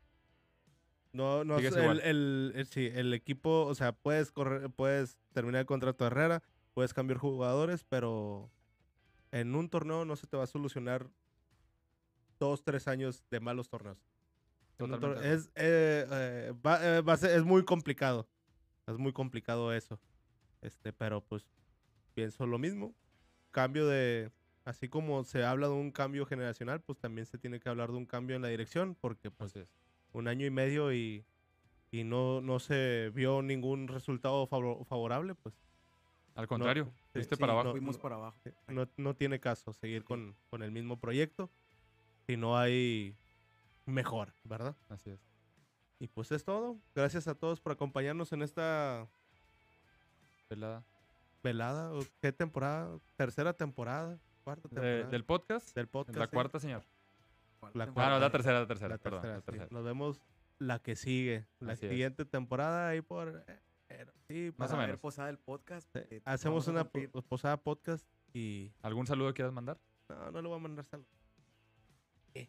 B: No, no,
A: Sigues
B: el,
A: igual.
B: el- el- sí, el equipo, o sea, puedes correr, puedes terminar el contrato de Herrera, puedes cambiar jugadores, pero en un torneo no se te va a solucionar dos, tres años de malos torneos. En un
A: Totalmente
B: tor-
A: de
B: es, eh, eh, va- eh, va a ser- es muy complicado. Es muy complicado eso. Este, pero pues pienso lo mismo. Cambio de, así como se habla de un cambio generacional, pues también se tiene que hablar de un cambio en la dirección, porque pues
A: es.
B: un año y medio y, y no, no se vio ningún resultado favor- favorable, pues
A: Al contrario,
B: sí,
A: fuiste
B: sí,
A: para abajo.
B: no,
C: Fuimos
B: no.
C: para abajo.
B: no, no tiene caso seguir con, con el mismo proyecto si no hay mejor, ¿verdad?
A: Así es.
B: Y pues es todo. Gracias a todos por acompañarnos en esta
A: Pelada.
B: velada. ¿o ¿Qué temporada? Tercera temporada, cuarta
A: De-
B: temporada
A: del podcast.
B: del podcast.
A: La
B: sí.
A: cuarta, señor.
B: La
A: Ah, no,
B: cuarta.
A: la tercera, la tercera,
B: La
A: perdón.
B: tercera,
A: la
B: sí.
A: tercera.
B: Nos vemos la que sigue, la
A: Así es.
B: siguiente temporada ahí por eh, enero. Sí,
A: Más o menos.
C: posada del podcast.
B: Sí,
C: porque
B: Hacemos una posada podcast y
A: ¿Algún saludo quieras mandar?
B: no, no le voy a mandar saludos. Bueno,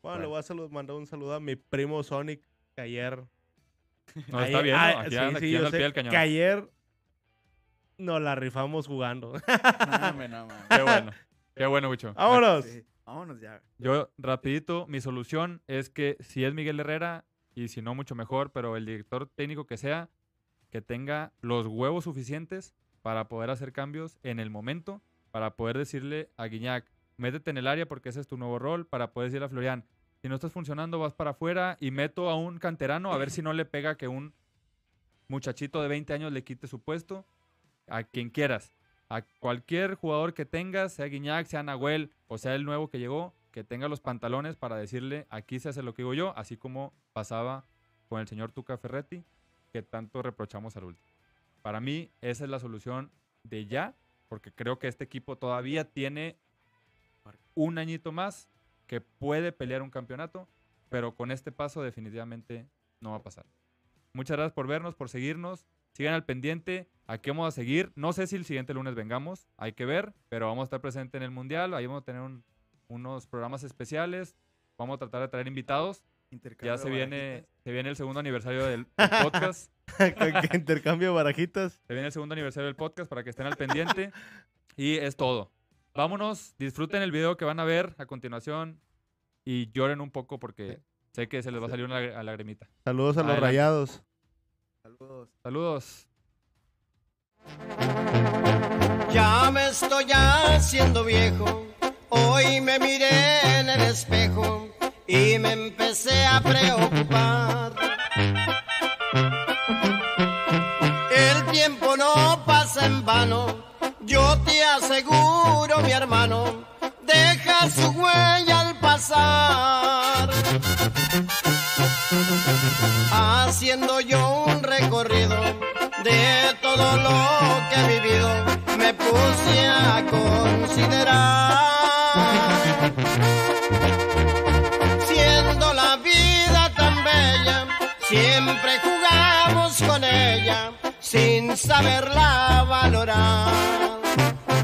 A: Bueno.
B: le voy a salud- mandar un saludo a mi primo Sonic que ayer
A: No, está
B: ayer-
A: bien,
B: ah.
A: Aquí
B: sí,
A: anda,
B: sí,
A: aquí
B: yo
A: anda al
B: sé
A: pie del cañón.
B: Que ayer nos la rifamos jugando.
C: No, no.
A: Qué bueno. Qué bueno, Wicho.
B: Vámonos.
C: Sí, Vámonos ya.
A: Yo, rapidito, mi solución es que si es Miguel Herrera, y si no, mucho mejor, pero el director técnico que sea, que tenga los huevos suficientes para poder hacer cambios en el momento, para poder decirle a Guiñac, métete en el área porque ese es tu nuevo rol, para poder decirle a Florian, si no estás funcionando, vas para afuera y meto a un canterano a ver si no le pega que un muchachito de 20 años le quite su puesto, a quien quieras. A cualquier jugador que tengas, sea Guiñac, sea Nahuel o sea el nuevo que llegó, que tenga los pantalones para decirle aquí se hace lo que digo yo, así como pasaba con el señor Tuca Ferretti, que tanto reprochamos al último. Para mí, esa es la solución de ya, porque creo que este equipo todavía tiene un añito más que puede pelear un campeonato, pero con este paso definitivamente no va a pasar. Muchas gracias por vernos, por seguirnos. Sigan al pendiente. Aquí vamos a seguir. No sé si el siguiente lunes vengamos. Hay que ver. Pero vamos a estar presentes en el Mundial. Ahí vamos a tener un- unos programas especiales. Vamos a tratar de traer invitados.
C: Intercambio
A: Ya se viene, se viene el segundo aniversario del, del podcast.
B: intercambio barajitas.
A: Se viene el segundo aniversario del podcast para que estén al pendiente. Y es todo. Vámonos. Disfruten el video que van a ver a continuación. Y lloren un poco porque Sé que se les va a salir una lag- lagrimita.
B: Saludos a los
A: Adelante.
B: rayados.
C: Saludos.
A: Saludos.
I: Ya me estoy haciendo viejo. Hoy me miré en el espejo y me empecé a preocupar. El tiempo no pasa en vano. Yo te aseguro, mi hermano, deja su huella al pasar. Haciendo yo un recorrido de todo lo que he vivido, me puse a considerar. Siendo la vida tan bella, siempre jugamos con ella sin saberla valorar.